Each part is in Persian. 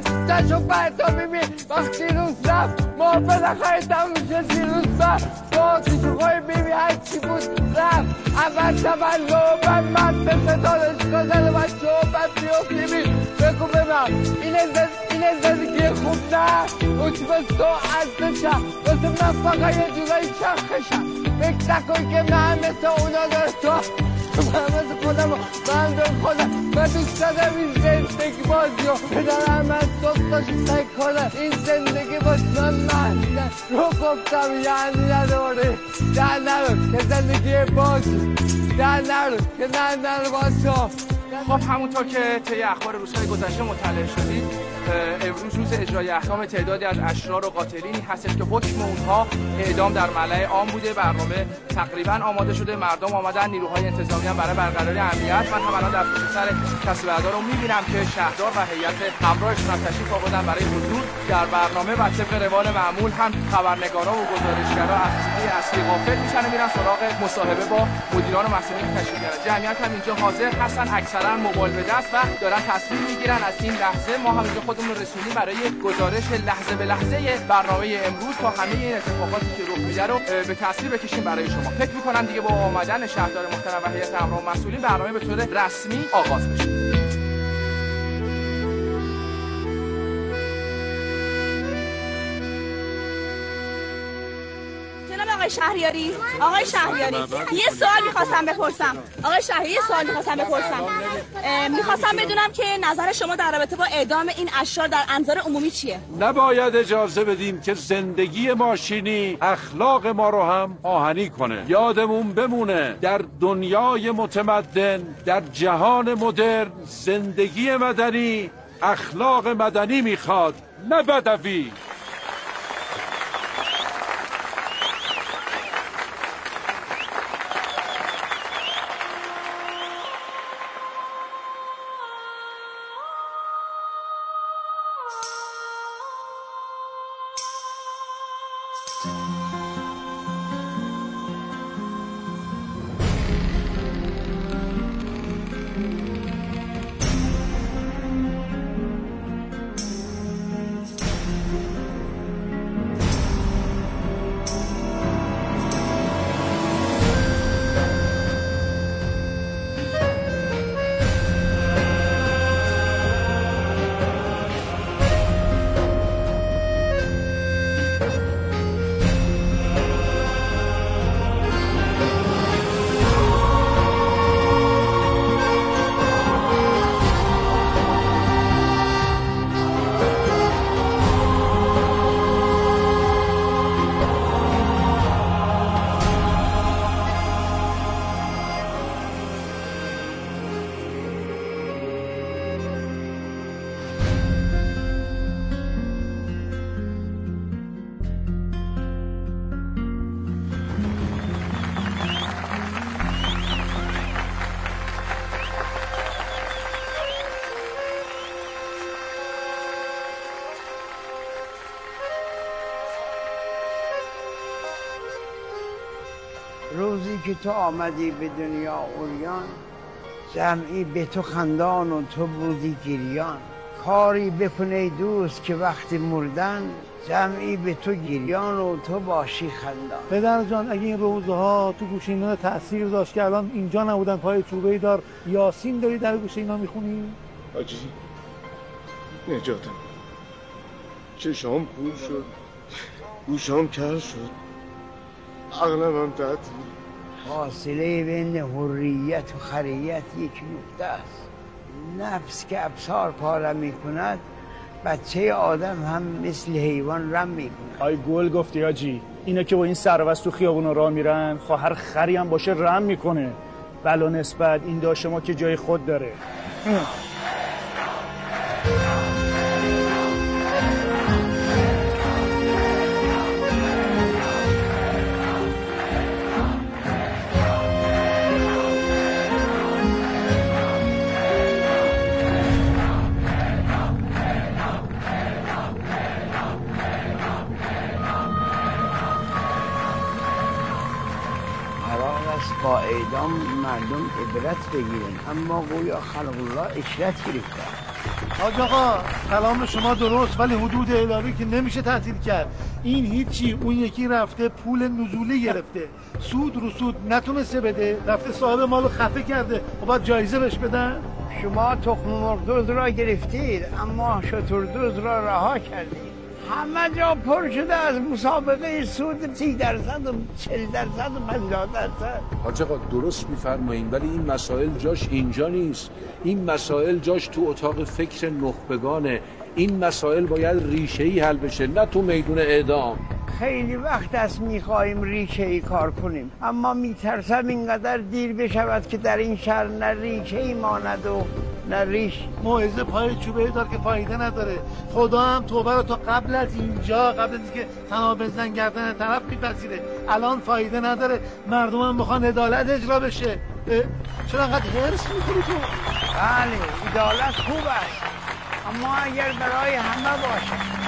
تو میبینت تشو بر تو میبین وقتی روز رفت ما بالاخره تموم شد دیروز با با کشوخای بیبی هر چی بود رفت. اول تولد من مثل دانشگاه زده و شعبت بیفتی. بی بگو به من اینه زد اینه زندگی خوب نه؟ اتوبوس تو از بشم واسه من فقط یه جورایی چرخشم فکر نکن که من مثل اونا داره تو مثل خودم به خودم من دوست دارم این زندگی بازی رو. پدرم دوست داشت سعی کنم این زندگی باز من من رو گفتم یعنی نداره. در نرو که زندگی بازی. در نرو که نه نرو باز خب همونطور که طی اخبار روزهای گذشته مطلع شدید امروز روز اجرای احکام تعدادی از اشرار و قاتلینی هستش که حکم اونها اعدام در ملع عام بوده. برنامه تقریبا آماده شده. مردم آمدن نیروهای انتظامی هم برای برقراری امنیت. من هم الان در پشت سر کسب رو می‌بینم که شهردار و هیئت همراهشون هم تشریف آوردن برای حضور در برنامه و طبق روال معمول هم خبرنگارا و گزارشگرا از اصلی غافل میشن میرن سراغ مصاحبه با مدیران و تشریف بیارن جمعیت هم اینجا حاضر هستن. اکثرا موبایل به دست و دارن تصویر می‌گیرن از این لحظه. ما هم اینجا خودمون رسونی برای گزارش لحظه به لحظه برنامه امروز تا همه این اتفاقاتی که رخ میده رو به تصویر بکشیم برای شما. فکر می‌کنم دیگه با آمدن شهردار محترم و هیئت همراه مسئولین برنامه به طور رسمی آغاز بشه آقای شهریاری آقای شهریاری. یه سوال می‌خواستم بپرسم. آقای شهریاری یه سوال می‌خواستم بپرسم. می‌خواستم بدونم که نظر شما در رابطه با اعدام این اشرار در انظار عمومی چیه؟ نباید اجازه بدیم که زندگی ماشینی اخلاق ما رو هم آهنی کنه. یادمون بمونه در دنیای متمدن در جهان مدرن زندگی مدنی اخلاق مدنی می‌خواد نه بدوی. که تو آمدی به دنیا اوریان جمعی به تو خندان و تو بودی گریان. کاری بکنه دوست که وقتی مردن جمعی به تو گریان و تو باشی خندان. پدر جان اگه این روزها تو گوش اینا تاثیر داشت که الان اینجا نبودن پای چوبه دار یاسین داری در گوش اینا می‌خونی؟ آجی نجاتم. چشام کور شد گوشام کر شد. عقلم هم فاصله بین حریت و خریت یک نقطه است. نفس که ابصار پاره می کند بچه آدم هم مثل حیوان رم می کند آی گل گفتی آجی اینا که با این سروست تو خیابون راه میرن خواهر خری هم باشه رم می‌کنه. بلا نسبت این داشت ما که جای خود داره. با اعدام مردم عبرت بگیرن. اما گویا خلق الله اشرت گرفتن حاج آقا کلام شما درست ولی حدود اداری که نمیشه تعطیل کرد. این هیچی اون یکی رفته پول نزولی گرفته. سود رو سود نتونسته بده رفته صاحب مالو خفه کرده. و باید جایزه بهش بدن؟ شما تخم مرغ را گرفتید اما شتر را رها کردید. همه جا پر شده از مسابقه سود سی درصد و چل درصد و پنجاه درصد. حاج آقا درست میفرمایین ولی این مسائل جاش اینجا نیست. این مسائل جاش تو اتاق فکر نخبگانه. این مسائل باید ریشه ای حل بشه نه تو میدون اعدام. خیلی وقت است می‌خواهیم ریشه ای کار کنیم. اما میترسم اینقدر دیر بشود که در این شهر نه ریشه ای ماند و نه ریش. موعظه پای چوبه دار که فایده نداره. خدا هم توبه رو تا قبل از اینجا قبل از اینکه تنها بزن گردن طرف میپذیره. الان فایده نداره. مردم هم بخوان عدالت اجرا بشه. چرا انقدر حرس می‌کنی تو؟ بله عدالت خوب است. اما اگر برای همه باشه.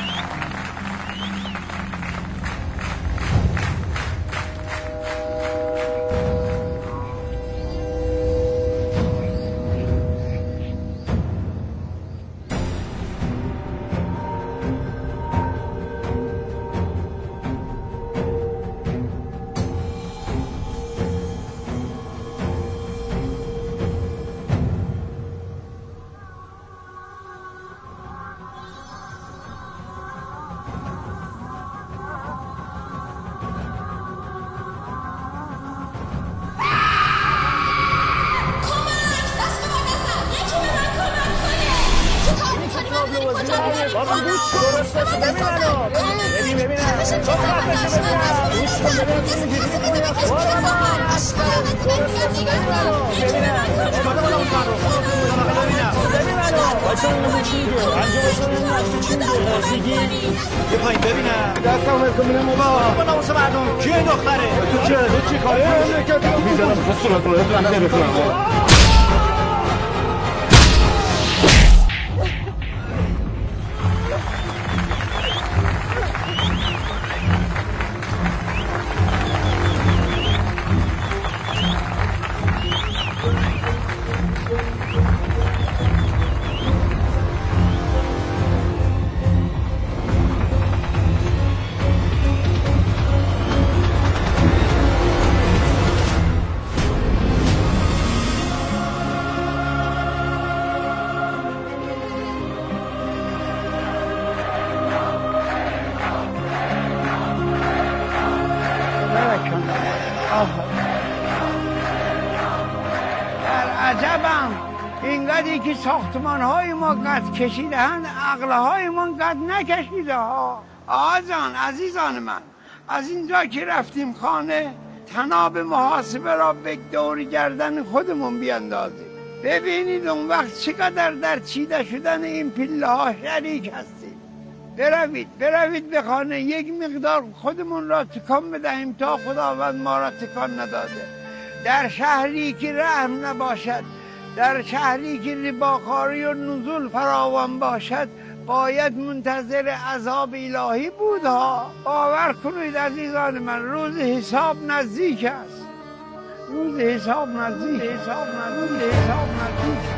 قد کشیدهند عقل های ما قد نکشیده ها آزان عزیزان من از اینجا که رفتیم خانه تناب محاسبه را به دور گردن خودمون بیاندازیم. ببینید اون وقت چقدر در چیده شدن این پله ها شریک هستیم. بروید بروید به خانه یک مقدار خودمون را تکان بدهیم تا خداوند ما را تکان نداده. در شهری که رحم نباشد در شهری که رباخاری و نزول فراوان باشد باید منتظر عذاب الهی بود ها باور کنید عزیزان من روز حساب نزدیک است. روز حساب نزدیک حساب نزدیک حساب نزدیک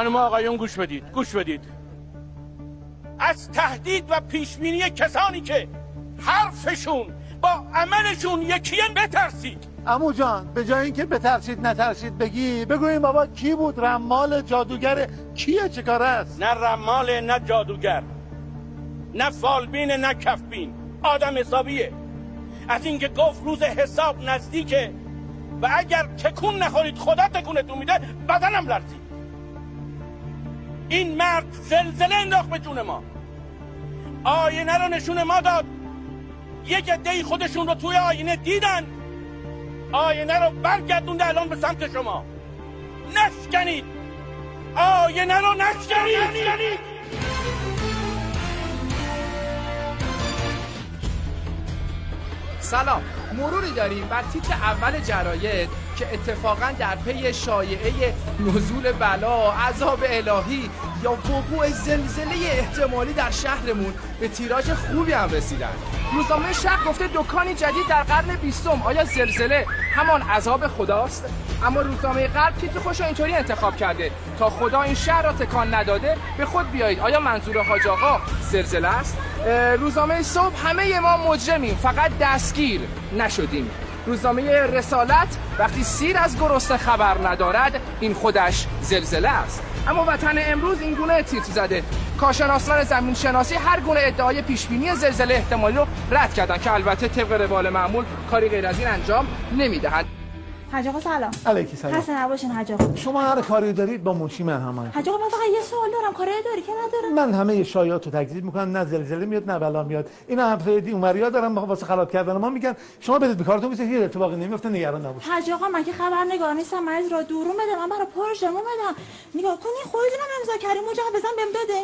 خانم آقایون گوش بدید گوش بدید. از تهدید و پیشبینی کسانی که حرفشون با عملشون یکیه بترسید. امو جان به جای اینکه بترسید نترسید بگی بگوین بابا کی بود؟ رمال جادوگر کیه؟ چه کار است؟ نه رمال نه جادوگر نه فالبین نه کفبین. آدم حسابیه. از اینکه گفت روز حساب نزدیکه و اگر تکون نخورید خدا تکونتون میده بدنم لرزید. این مرد زلزله انداخت به جون ما. آینه رو نشون ما داد. یک عده خودشون رو توی آینه دیدن. آینه رو برگردونده الان به سمت شما. نشکنید. آینه رو نشکنید. سلام. مروری داریم بر تیتر اول جراید. که اتفاقا در پی شایعه نزول بلا عذاب الهی یا وقوع زلزله احتمالی در شهرمون به تیراژ خوبی هم رسیدن. روزنامه شهر گفته دکانی جدید در قرن بیستم. آیا زلزله همان عذاب خداست؟ اما روزنامه غرب تیتر خوش اینطوری انتخاب کرده. تا خدا این شهر را تکان نداده به خود بیایید. آیا منظور حاج آقا زلزله است؟ روزنامه صبح همه ما مجرمیم. فقط دستگیر نشدیم. روزنامه رسالت وقتی سیر از گرسنه خبر ندارد این خودش زلزله است. اما وطن امروز این گونه تیتر زده. کارشناسان زمین شناسی هر گونه ادعای پیشبینی زلزله احتمالی رو رد کردن که البته طبق روال معمول کاری غیر از این انجام نمی‌دهند حاج آقا سلام. علیکی سلام. خسته نباشین حاج آقا. شما هر کاری دارید با منشی من هم حاج آقا من فقط یه سوال دارم. کاری داری که ندارم؟ من همه شایعات رو تکذیب می‌کنم نه زلزله میاد نه بلا میاد. اینا هم فیدی اونوریا دارم واسه خراب کردن ما میگن شما بدید به کارتون میشه هیچ اتفاقی نمیفته نگران نباشید. حاج آقا من که خبرنگار نیستم. مریض را دورون بده من برای پرژ اومدم. نگاه کنین خودتونم امضا کردین. مجوزم بهم داده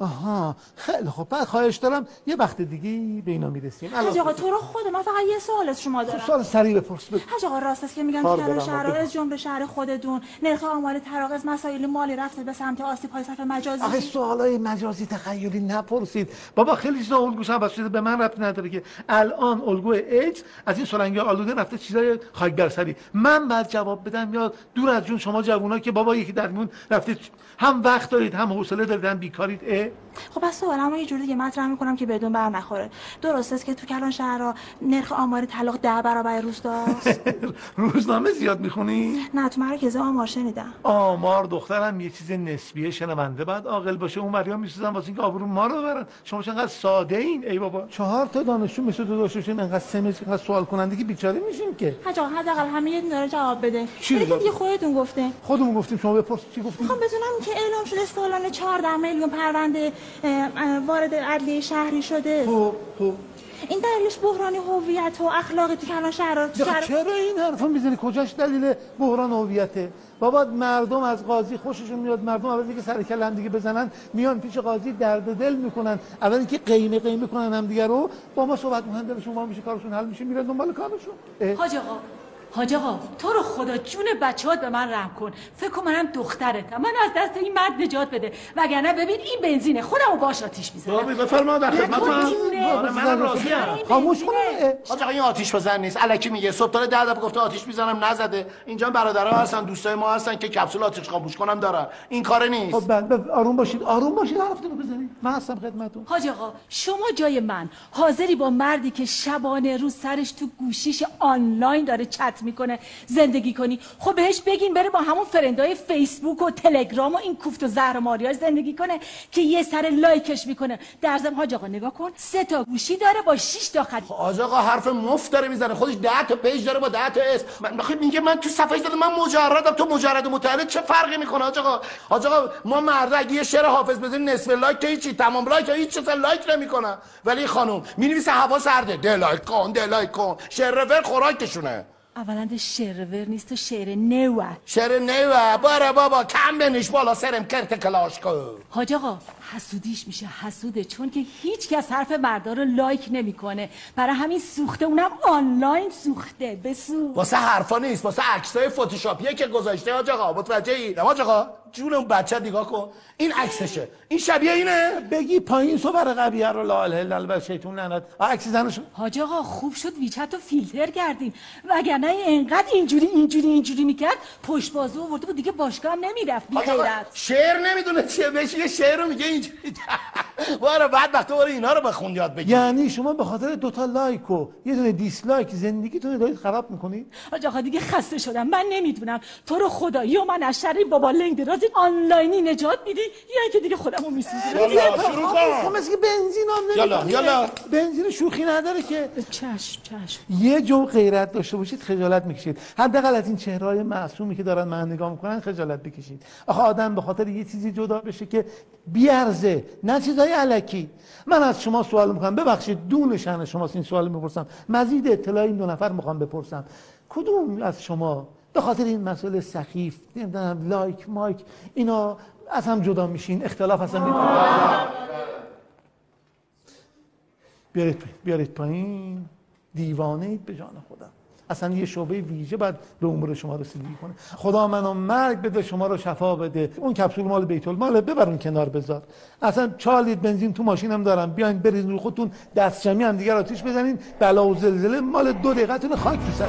آها خیلی خب بعد خواهش دارم یه وقت دیگه به اینا می‌رسیم. حاج آقا تو رو خود من فقط یه سوال از شما دارم. سوال سریع بپرس. بگو. حاج آقا راست است که میگن که شهر. از جمله شهر خودتون. نرخ آمار تراغز مسائل مالی رفته به سمت آسیب های صرف مجازی. آخه سوالای مجازی تخیلی نپرسید. بابا خیلی چیزا الگوش هم بسیده به من ربط نداره که الان الگو ایج از این سرنگی آلوده رفته چیزای خاک برسری من بعد جواب بدم یا دور از جون شما جوونا که بابا یکی در میون رفته هم وقت دارید هم حوصله دارید هم بیکارید. اه. خب پس سوالمو یه جوری دیگه مطرح می‌کنم که بدون بر نخوره. درست است که تو کلان شهرها نرخ آمار طلاق ده برابر روستاست روزنامه زیاد می‌خونی؟ نه تو مراکز آمار شنیدم. آمار دخترم یه چیز نسبیه شنونده بعد عاقل باشه اون مریم میسوزن واسه اینکه آبرو ما رو برن شما چقدر ساده این؟ ای بابا. چهار تا دانشجو مثل تو داشتیم انقدر سمج انقدر سوال کننده که بیچاره میشیم که. حاج آقا حداقل همه یه دونه جواب بده. چی؟ دیگه خودتون گفته خودمون گفتیم شما بپرس چی گفتیم؟ می‌خوام بدونم که اعلام شده سالانه 14 میلیون پرونده وارد عدلیه شهری شده. خب خب. این دلیلش بحران هویت و اخلاقی تو کلان شهر... چرا این حرفا می‌زنی؟ کجاش دلیل بحران هویته؟ بابا مردم از قاضی خوششون میاد. مردم اول اینکه سر کله هم دیگه بزنن میان پیش قاضی درد دل می‌کنن. اول اینکه قیمه قیمه کنن هم دیگه رو با ما صحبت می‌کنن دلشون وا میشه کارشون حل میشه میرن دنبال کارشون. حاج آقا حاج آقا تو رو خدا جون بچه‌هات به من رحم کن. فکر کن منم دخترتم من از دست این مرد نجات بده. وگرنه ببین این بنزینه خودمو باش آتیش می‌زنم. بابی بفرما در خدمتم. منم راضیم. خاموش کن. حاج آقا این آتیش بزن نیست. الکی میگه. صبح تا ده دفعه گفته آتیش می‌زنم نزده. اینجا برادرها هستن دوستای ما هستن که کپسول آتیش خاموش کنم دارن. این کار نیست. خب آروم باشید. آروم باشید حرفتون رو بزنید. من هستم خدمتتون. حاج آقا شما جای من حاضری با مردی که شبانه روز سرش تو گوشیش آنلاین داره چت می‌کنه. زندگی کنی. خب بهش بگین بره با همون فرندای فیسبوک و تلگرام و این کوفت و زهر و ماریاش زندگی کنه که یه سر لایکش می‌کنه. در ضمن حاج آقا نگاه کن. سه تا گوشی داره با 6 تا خط حاج آقا حرف مفت داره می‌زنه. خودش 10 تا page داره با 10 تا اسم من میگه من تو صفحه زدم من مجردم. تو مجرد و چه فرقی می‌کنه حاج آقا؟ حاج آقا ما مرد اگه یه شعر حافظ بزنیم نصف like که هیچی تمام like هیچ چیز like نمی‌کنن. ولی خانم می‌نویسه هوا سرده ده like کن ده like کن شعر ور خوراکشونه. اولا شعر نیست و شعر نوه. شعر نیوه باره بابا کم بنش بالا سرم کرت کلاش کن. حاج آقا حسودیش میشه حسوده چون که هیچ کس حرف مردا رو لایک نمی‌کنه. برای همین سوخته اونم آنلاین سوخته. بسو. واسه حرفا نیست واسه عکسای فتوشاپیه که گذاشته حاج آقا. متوجه ای حاج آقا. جون اون بچه نگاه کن. این عکسشه. این شبیه اینه. بگی پایین سو برای قبیه رو لا اله الا الله شیطون لعنت. عکس زنشو حاج آقا خوب شد. ویچت رو فیلتر کردیم وگرنه اینقدر اینجوری اینجوری اینجوری می‌کرد پشت بازو آورده بود. دیگه باشگاه هم نمی‌رفت. بی حاج آقا، غیرت شعر نمی‌دونه چیه. بهش یه شعر رو میگه اینجوری. بارا بعد وقت برو اینا رو بخون یاد بگیر. یعنی شما به خاطر دوتا لایک و یه دونه دیسلایک زندگیتون رو دارید خراب می‌کنید؟ حاج آقا دیگه خسته شدم. من نمی‌دونم. تو رو خدا یا من از شر بابا لنگ دراز آنلاینی نجات میدی؟ یا اینکه دیگه خودمو میسوزونم. یالا، شروع کن. خب مثل که بنزین هم یالا،. یالا. بنزین شوخی نداره که. چشم چشم. یه جو غیرت داشته باشید خجالت می‌کشید. حداقل از این چهرهای معصومی که دارن من نگاه می‌کنن خجالت بکشید. آخه آدم به خاطر یه چیزی جدا بشه که بیارزه نه چیزای علکی. من از شما سوال می‌کنم. ببخشید دون شأن شماست این سوال می‌پرسم. مزید اطلاعی این دو نفر می‌خوام بپرسم. کدوم از شما به خاطر این مسئله سخیف نمی‌دونم لایک مایک اینا از هم جدا میشین اختلاف اصلا بیارید پایین بیارید پایین. دیوانه اید به جان خودم. اصلا یه شعبه ویژه باید به امور شما رسیدگی کنه. خدا منو مرگ بده شما رو شفا بده. اون کپسول مال بیت المال ببر اون کنار بذار. اصلا چهار لیتر بنزین تو ماشینم دارم. بیاین برید رو خودتون دست جمعی هم دیگه آتیش بزنین. بلا و زلزله مال دو دقیقتون خاک تو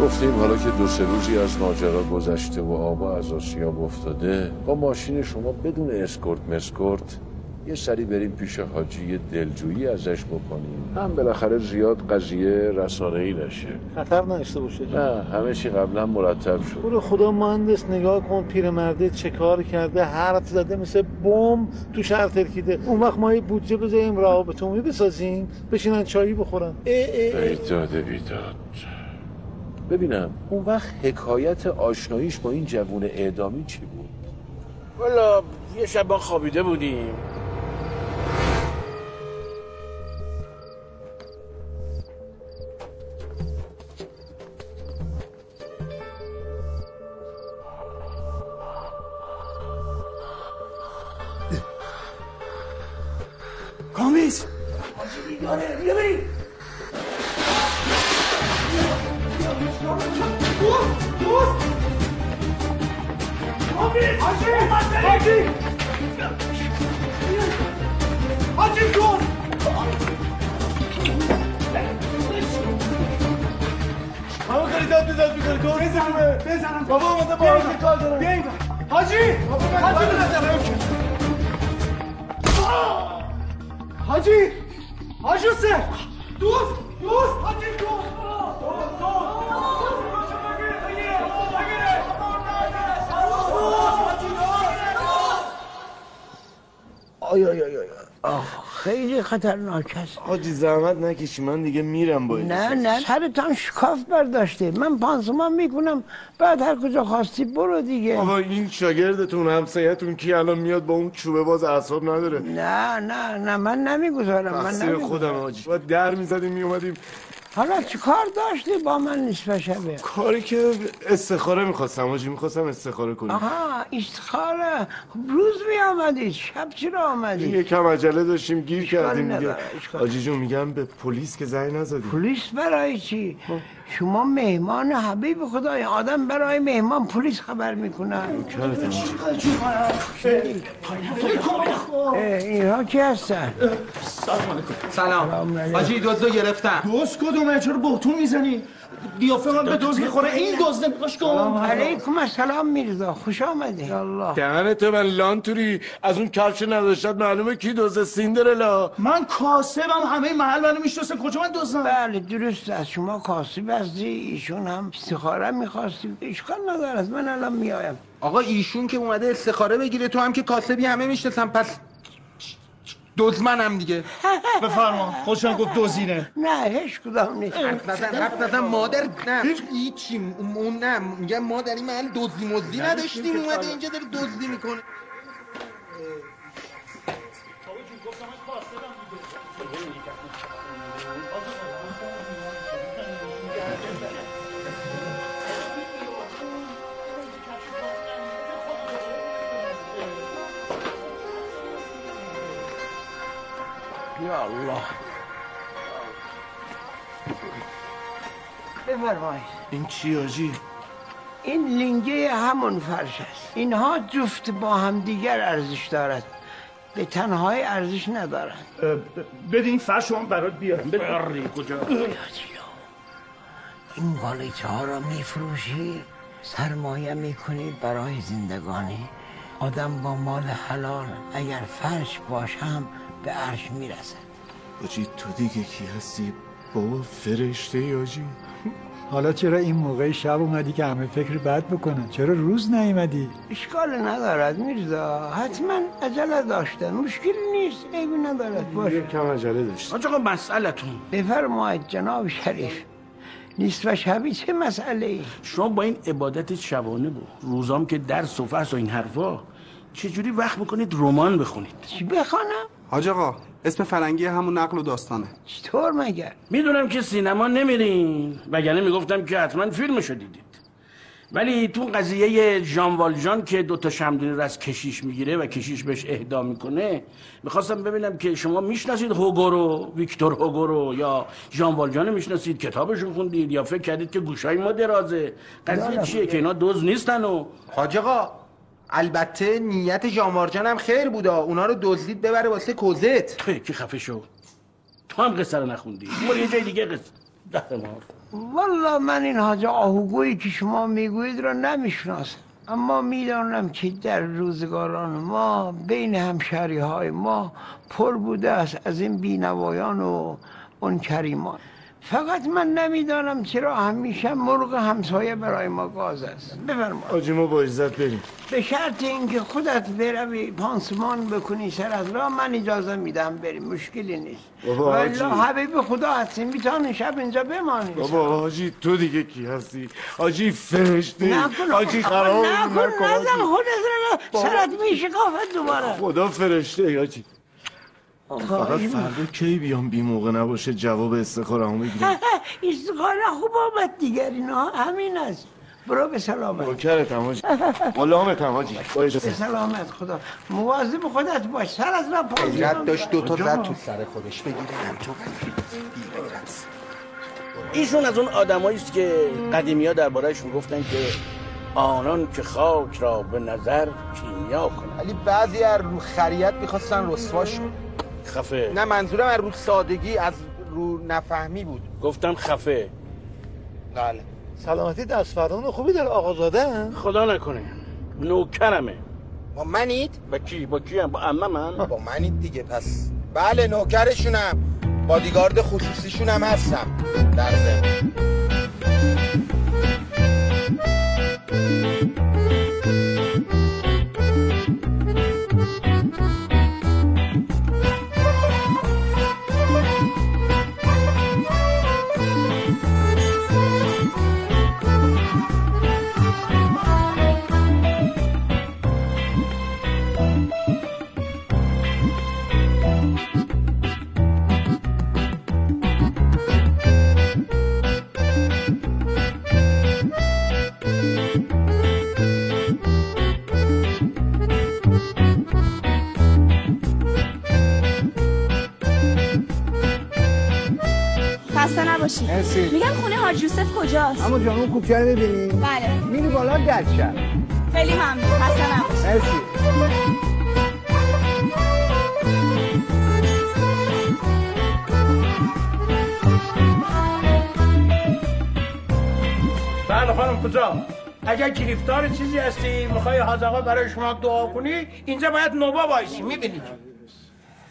گفتیم حالا که دو سه روزی از ماجرا گذشته و آبا از آسیاب افتاده با ماشین شما بدون اسکورت مسکورت یه سری بریم پیش حاجی دلجویی ازش بکنیم. هم بالاخره زیاد قضیه رسانه‌ای نشه. خطر نداشته باشه. نه همه چی قبلا مرتب شد. برو خدا مهندس نگاه کن پیرمرده چه کار کرده حرف زده مثل بم تو شهر ترکیده. اون وقت ما یه بودجه بذاریم روابط عمومی بسازیم بشینن چایی بخورن. اه اه اه. بیداد بیداد. ببینم اون وقت حکایت آشناییش با این جوون اعدامی چی بود؟ والا یه شب ما خوابیده بودیم. خطرناک است حاجی زحمت نکشی من دیگه میرم با نه نه سرتان شکاف برداشته. من پانسمان می‌کنم بعد هر کجا خواستی برو دیگه. بابا این شاگردتون همسایتون کی الان میاد با اون چوبه باز اعصاب نداره؟ نه نه نه من نمی‌گذارم من نمی‌گذارم. خودم حاجی باید در می‌زدیم میومدیم حالا چی کار داشتی با من نصف شبه کاری که استخاره می‌خواستم حاجی می‌خواستم استخاره کنیم آها استخاره؟ روز می آمدید شب چرا آمدید یه کم عجله داشتیم گیر کردیم دیگه. حاجی جون میگم به پلیس که زنگ نزدی. پلیس برای چی؟ شما مهمان حبیب خدای آدم برای مهمان پلیس خبر می‌کنن اینها کی هستن؟ سلام. حاجی دزدو گرفتم دوست کدومه؟ چرا بهتون می‌زنی؟ قیافه من به دوز می‌خوره. این دوز نمیخواش کن علیکم السلام میرزا. خوش آمده الله. دهن تو من لانتوری. از اون کفش نداشتت معلومه کی دوزه سیندرلا. من کاسبم. همه محل منو می‌شناسن کجا من دوزم بله درست. است شما کاسب هستی. ایشون هم استخاره می‌خواستی. اشکال ندارد من الان میایم آقا ایشون که اومده استخاره بگیره. تو هم که کاسبی همه می‌شناسن. پس دزمنم دیگه. بفرما. خوشم گفت دوزینه نه هیچ کدام نیست. حرف نزن حرف نزن. مادر نه. هیچی. اون نه. میگم ما در این محل دزدی مزدی نداشتیم. اومده اینجا داری دزدی می‌کنه. یا الله بفرمایید. این چی آجی؟ این لینگه همون فرش است. اینها جفت با هم دیگر ارزش دارد. به تنهای ارزش ندارد بده این فرش هم برات بیارم. بده کجا؟ این گالیچه ها را میفروشی؟ سرمایه می‌کنی برای زندگانی؟ آدم با مال حلال اگر فرش باشم به عرش می‌رسد. آجی تو دیگه کی هستی؟ بابا فرشته ای آجی حالا چرا این موقع شب اومدی که همه فکر بد بکنن؟ چرا روز نیومدی؟ اشکال ندارد میرزا. حتما عجله داشتن. مشکلی نیست. عیبی ندارد. باشه. کم عجله داشت. آقا مسئلتون. بفرمایید جناب شریف. نیست و شبی چه مسئله ای شما با این عبادت شبانه بود روزام که درس و فرس و این حرفا چجوری وقت می‌کنید رمان بخونید؟ چی بخوانم حاج آقا اسم فرنگی همون نقل و داستانه. چطور مگر می‌دونم که سینما نمیرین وگرنه می‌گفتم که حتما فیلمشو دیدید. ولی تو قضیه ژان والژان که دوتا شمدونی رو از کشیش می‌گیره و کشیش بهش اهدا می‌کنه می‌خواستم ببینم که شما می‌شناسید هوگو رو ویکتور هوگو رو یا ژان والژان رو می‌شناسید کتابشون خوندید یا فکر کردید که گوشای ما درازه. قضیه چیه که اینا دوز نیستن و حاج آقا البته نیت جامارجان هم خیر بودا. اونا رو دزدید ببره واسه کوزت. که خفه شو. تو هم قصه رو نخوندی. برو یه جای دیگه قصه. ده مار والا من این حاج آهوگویی که شما می‌گویید را نمی‌شناسم. اما می‌دانم که در روزگاران ما بین همشهری های ما پر بوده است از این بینوایان و اون کریمان فقط من نمی‌دانم چرا همیشه مرغ همسایه برای ما گاز است. بفرما آجی ما با عزت بریم. به شرط اینکه خودت بروی پانسمان بکنی سر از راه من اجازه میدم بریم. مشکلی نیست. بابا حاجی. حبیب خدا هستی می‌تونی شب اینجا بمانی بابا آجی تو دیگه کی هستی؟ آجی فرشته. آجی خراب نکن نزن. خودت رو. سرت میشکافت دوباره. خدا فرشته آجی. فقط فردا کی بیام؟ بی موقع نباشه جواب استخارمو بگیرم. استخاره خوب آمد دیگر اینا همین است. برو به سلامت. نوکرتم آجی غلامتم آجی با به سلامت خدا. مواظب خودت باش. سر از راه پاس غیرت داشت دوتا؟ زد تو سر خودش. بگیره تو ایشون از اون آدمایی است که قدیمی ها دربارهش می‌گفتن که آنان که خاک را به نظر کیمیا کنند. ولی بعضی از رو خریت می‌خواستن رسواش خفه. نه منظورم از رو سادگی از رو نفهمی بود. گفتم خفه. بله. سلامتی دست فرمان خوبی داره آقازاده خدا نکنه. نوکرمه. با منید؟ با کی؟ با کی هم؟ با امه من؟ با منید دیگه پس. بله نوکرشونم. بادیگارد خصوصیشونم هستم. در ضمن. نباشید مرسی. میگم خونه حاج یوسف کجاست؟ اما جانو کوچه رو ببینیم بله. میری بالا در شب خیلی ممنون. خسته مرسی. بله خانم کجا؟ اگر گرفتار چیزی هستی می‌خوای حاج آقا برای شما دعا کنی اینجا باید نوبا وایسی می‌بینی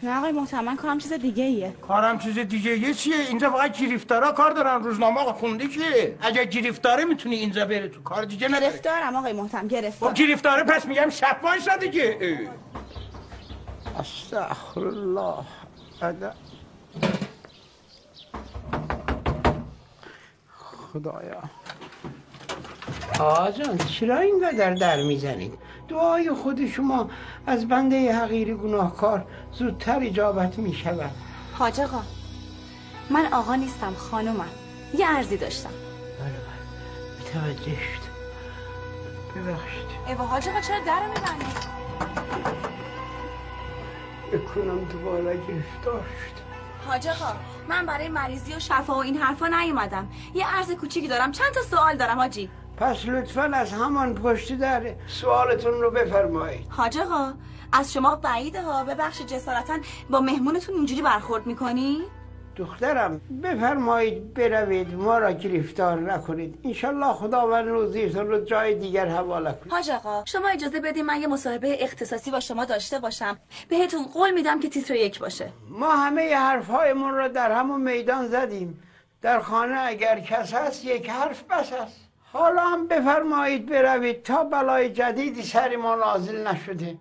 نه آقای محترم من کارم چیز دیگه ایه کارم چیز دیگه یه چیه؟ اینجا فقط گرفتارا کار دارن روزنامه آقا خونده که اگر گرفتاره می‌تونی اینجا بره تو کار دیگه نداره گرفتارم آقای محترم گرفتار. خب گرفتاره پس میگم شب وایسا دیگه. اه. استغفر الله ادب. خدایا. آقا جان چرا اینقدر در می‌زنید؟ دعای خود شما از بنده حقیر گناهکار زودتر اجابت می شود. حاج آقا من آقا نیستم خانومم. یه عرضی داشتم. متوجه شد ببخشید. ایوا حاج آقا چرا در میبندی؟ بکنم دوباره گرفتار شد. حاج آقا من برای مریضی و شفا و این حرفا نیومدم. یه عرض کوچیکی دارم. چند تا سوال دارم حاجی. پس لطفا از همان پشت در سوالتون رو بفرمایید. حاج آقا از شما بعیده ها. ببخشید جسارتا با مهمونتون اینجوری برخورد می‌کنی؟ دخترم بفرمایید بروید ما را گرفتار نکنید. انشالله خداوند روزیتون رو جای دیگر حواله کنید حاج آقا شما اجازه بدید من یه مصاحبه اختصاصی با شما داشته باشم. بهتون قول میدم که تیتر یک باشه. ما همه حرفهایمون را در همون میدان زدیم. در خانه اگر کس هست یک حرف بس است. حالا هم بفرمایید بروید تا بلای جدیدی سر ما نازل نشده.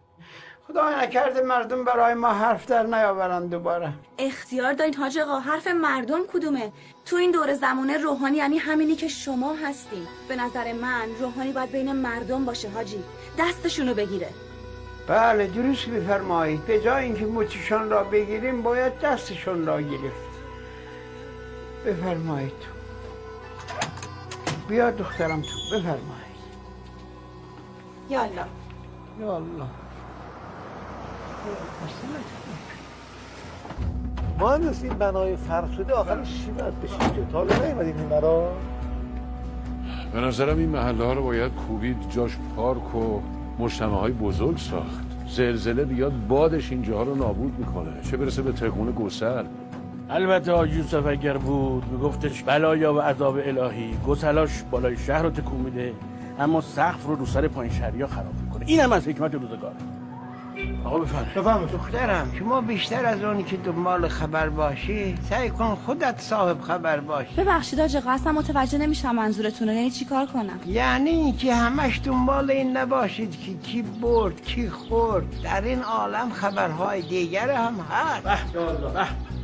خدای نکرده مردم برای ما حرف در نیاورند دوباره. اختیار دارین حاج آقا حرف مردم کدومه؟ تو این دور زمانه روحانی یعنی همینی که شما هستین. به نظر من روحانی باید بین مردم باشه حاجی. دستشونو بگیره. بله درست بفرمایید به جای اینکه مچشان را بگیریم باید دستشان را گرفت. بفرمایید. بیا دخترم تو بفرمایید یالا یا الله. مهندس این بنای فرق شده آخرش چی باید بشه که تا حالا نیومدین این مرا. به نظرم این محله ها رو باید کوبید جاش پارک و مجتمع های بزرگ ساخت. زلزله بیاد بادش اینجاها رو نابود می‌کنه. چه برسه به تکون گسل؟ البته حاج یوسف اگر بود میگفتش بلایا و عذاب الهی گسلاش بالای شهر رو تکون میده اما سقف رو رو سر پایین شهریا خراب می‌کنه. این هم از حکمت روزگاره آقا بفهم دخترم. شما بیشتر از اونی که دنبال خبر باشی سعی کن خودت صاحب خبر باشی. ببخشید آقا اصلا متوجه نمیشم منظورتون رو یعنی چیکار کنم؟ یعنی اینکه همش دنبال این نباشید که کی برد کی خورد. در این عالم خبرهای دیگر هم هست.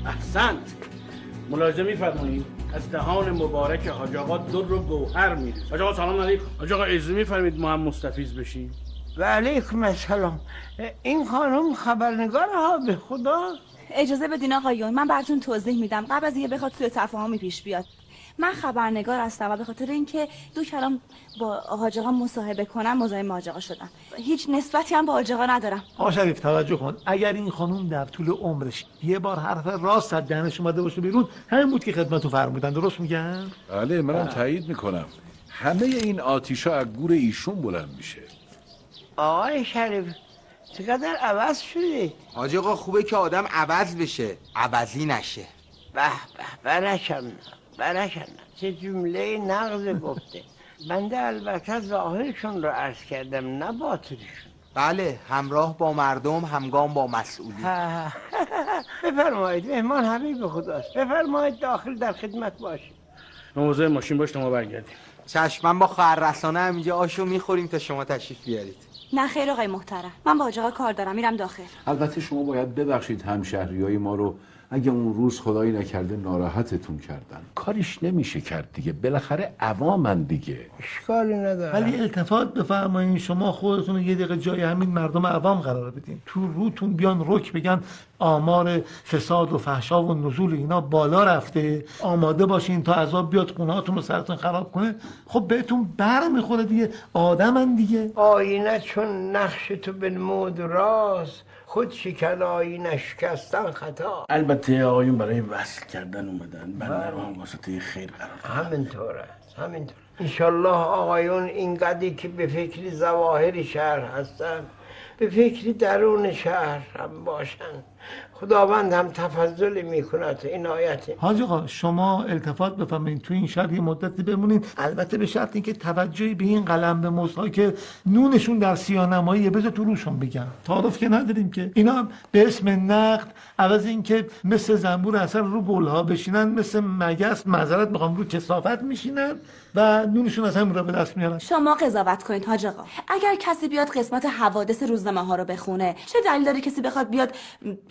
احسنت. ملاحظه میفرمایید. از دهان مبارک حاج آقا در و گوهر میره حاج آقا سلام علیکم. حاج آقا اجازه میفرمایید ما هم مستفیض بشیم؟ و علیکم السلام. این خانم خبرنگار ها به خدا. اجازه بدین آقایون من براتون توضیح میدم. قبل از اینکه بخواد سوء تفاهمی پیش بیاد. من خبرنگار هستم و به خاطر اینکه دو کلام با حاج آقا مصاحبه کنم مزاحم حاج آقا شدم. هیچ نسبتی هم با حاج آقا ندارم. آقا شریف توجه کن. اگر این خانم در طول عمرش یه بار حرف راست از دهنش اومده باشه بیرون همین بود که خدمتتون فرمودن. درست میگم؟ بله منم تایید می‌کنم. همه این آتیشا از گور ایشون بلند میشه. آقای شریف چقدر عوض شدی حاج آقا خوبه که آدم عوض بشه. عوضی نشه. به به برکم برکم چه جمله نقض گفته. بنده البته ظاهرشون رو عرض کردم نه باطنشون. بله همراه با مردم همگام با مسئولی بفرمایید مهمان حبیب خداست. بفرمایید داخل در خدمت باشید موضوع ماشین باش ما برگردیم. چشمن با خواهر رسانه هم اینجا آشو می‌خوریم تا شما تشریف بیارید. نه خیر آقای محترم. من با آقا کار دارم میرم داخل. البته شما باید ببخشید همشهری های ما رو اگه اون روز خدایی نکرده ناراحتتون کردن. کاریش نمیشه کرد دیگه. بالاخره عوامن دیگه. اشکالی نداره. ولی التفات بفرمایید شما خودتون یه دقیقه جای همین مردم عوام قرار بدین. تو روتون بیان رک بگن آمار فساد و فحشا و نزول اینا بالا رفته. آماده باشین تا عذاب بیاد خونهاتون رو سرتون خراب کنه. خب بهتون بر می‌خوره دیگه. آدمن دیگه. آینه چون نقش تو بنمود راز. خود شکن آینه شکستن خطا. البته آقایون برای وصل کردن اومدن. بنده رو هم واسطه خیر قرار همینطور است همینطور انشالله آقایون این قدی که به فکر زواهر شهر هستن به فکر درون شهر هم باشن. خداوند هم تفضل می‌کند عنایت حاج آقا شما التفات بفرمایید. تو این شهر یه مدتی بمونین البته به شرط اینکه توجهی به این قلم به موسا که نونشون در سیانمایی بذار تو روشون بگم. تعارف که نداریم که. اینا هم به اسم نقد عوض اینکه مثل زنبور اثر رو بولها بشینن مثل مگس معذرت می‌خوام رو کسافت میشینن و نونشون از همین را به دست میارن. شما قضاوت کنید حاج آقا. اگر کسی بیاد قسمت حوادث روزنامه ها رو بخونه چه دلیل داره کسی بخواد بیاد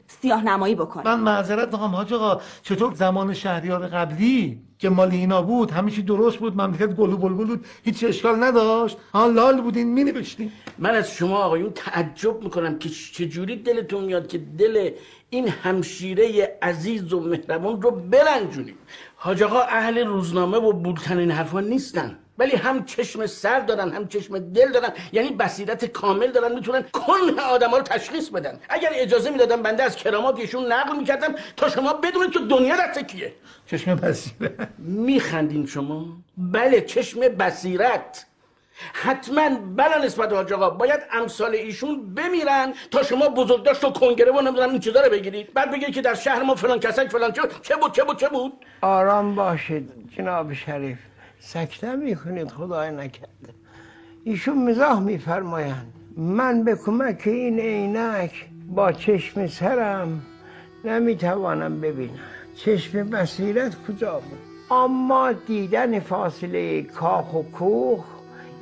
سیاه نمایی بکنه. من معذرت می‌خوام حاج آقا. چطور زمان شهریار قبلی که مال اینا بود همیشه درست بود مملکت گلو بلبل بود هیچ اشکال نداشت. ها لال بودین می نوشتین من از شما آقایون تعجب می‌کنم که چجوری دلتون میاد که دل این همشیره عزیز و مهربان رو برنجونیم حاج آقا اهل روزنامه و بولتن این حرفا نیستن. ولی هم چشم سر دارن هم چشم دل دارن. یعنی بصیرت کامل دارن می‌تونن کل آدم ها رو تشخیص بدن. اگر اجازه می‌دادم بنده از کرامات ایشون نقل می‌کردم تا شما بدونید که دنیا دست کیه. چشم بصیرت. میخندین شما؟ بله چشم بصیرت. حتما بلا نسبت حاج آقا باید امثال ایشون بمیرن تا شما بزرگداشت و کنگره و نمی‌دونم این چیزا رو بگیرید. بعد بگید که در شهر ما فلان کسک فلان چه چه بود چه بود چه بود؟ آرام باشید جناب شریف. سکته می‌کنید خدای نکرده. ایشون مزاح میفرمایند من به کمک این عینک با چشم سرم نمی‌توانم ببینم. چشم بصیرت کجا بود؟ اما دیدن فاصله کاخ و کوخ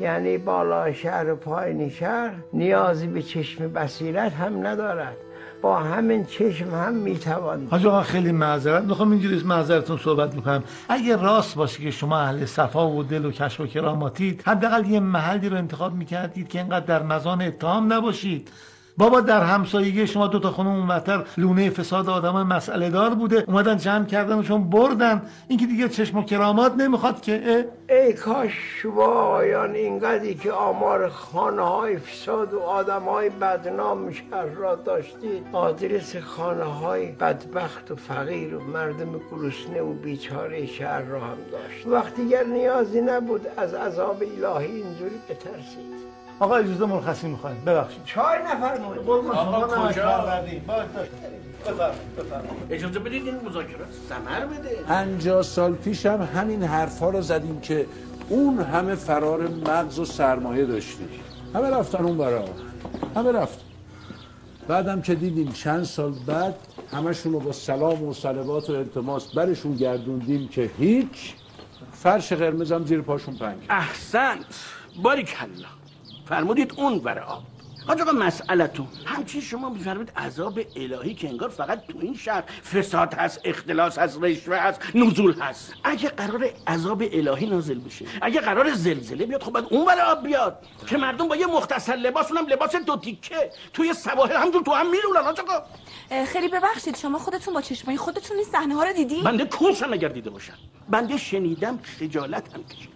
یعنی بالا شهر و پایین شهر نیازی به چشم بصیرت هم ندارد. با همین چشم هم می‌توان حاج آقا خیلی معذرت می‌خوام اینجوری معذرتون صحبت می‌کنم. اگه راست باشه که شما اهل صفا و دل و کشف و کراماتید حداقل یه محلی رو انتخاب می‌کردید که اینقدر در مزان اتهام نباشید. بابا در همسایگی شما دو تا خونه اونورتر لونه فساد آدم مسئله دار بوده. اومدن جمع کردنشون بردن. اینکه دیگه چشم و کرامات نمی‌خواد که ای کاش شما آیان اینقدری که آمار خانه های فساد و آدم های بدنام شهر را داشتید آدرس خانه های بدبخت و فقیر و مردم گرسنه و بیچاره شهر را هم داشت. وقتی گر نیازی نبود از عذاب الهی اینجوری بترسید. آقا اجازه مرخصی می‌خوایم ببخشید. چای نفرمایید آقا کجا؟ اجازه بدید این مذاکرات ثمر بده. پنجاه سال پیش هم همین حرفا رو زدیم که اون همه فرار مغز و سرمایه داشتیم همه رفتن اون برا. همه رفتن. بعدم که دیدیم چند سال بعد همشون رو با سلام و صلوات و التماس برشون گردوندیم که هیچ فرش قرمزم زیر پاشون پنگ. احسنت. باریکلا. فرمودید اون ور آب. حاج آقا مسئلتون. همچین شما میفرمید عذاب الهی که انگار فقط تو این شهر فساد هست اختلاس هست رشوه هست نزول هست. اگه قرار عذاب الهی نازل بشه اگه قرار زلزله بیاد خب باید اون ور آب بیاد. که مردم با یه مختصر لباس اونم لباس دو تیکه توی سواحل همجور تو هم میلولن حاج آقا. خیلی ببخشید شما خودتون با چشمای خودتون این صحنه ها رو دیدین بنده کنسم اگر دیده باشم. بنده شنیدم خجالت هم کشیدم.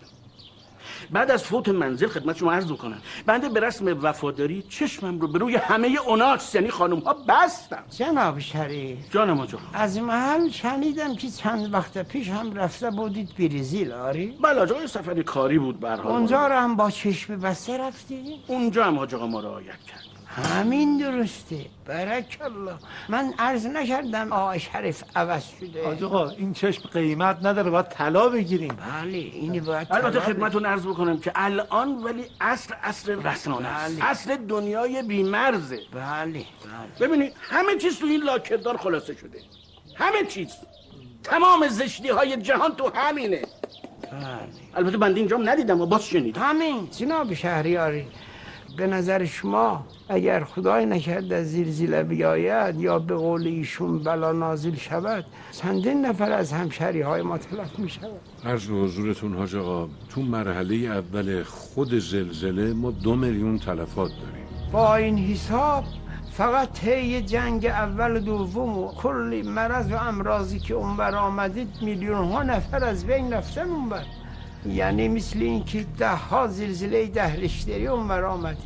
بعد از فوت منزل خدمت شما عرض کنم بنده به رسم وفاداری چشمم رو به روی همه اوناس یعنی خانم ها بستم. جناب شریف. جانم آجا. از محل شنیدم که چند وقت پیش هم رفته بودید بریزیل آری؟ بله آجا یه سفر کاری بود برها اونجا رو هم با چشم بسته رفتی؟ اونجا هم آجا ما رعایت کرد. همین درسته. برک الله من عرض نکردم آقای شریف عوض شده. حاج آقا این چشم قیمت نداره باید طلا بگیریم. بله اینی باید البته خدمتتون عرض بکنم که الان ولی اصل اصل رسانه است. اصل دنیای بیمرزه. بله بله. ببینید همه چیز تو این لاکدار خلاصه شده. همه چیز. تمام زشتی های جهان تو همینه. بله. البته بنده اینجام ندیدم و باز شنیدم. همین. جناب شهریاری به نظر شما اگر خدای نکرده زلزله بیاید یا به قول ایشون بلا نازل شود چندین نفر از همشهری های ما تلف می شود عرض به حضورتون حاج آقا تو مرحله اول خود زلزله ما دو میلیون تلفات داریم. با این حساب فقط طی جنگ اول و دوم و کلی مرض و امراضی که اونور آمدید میلیون ها نفر از بین رفتن اونور. یعنی مثل اینکه ده ها زلزله ده رشتری اونور آمد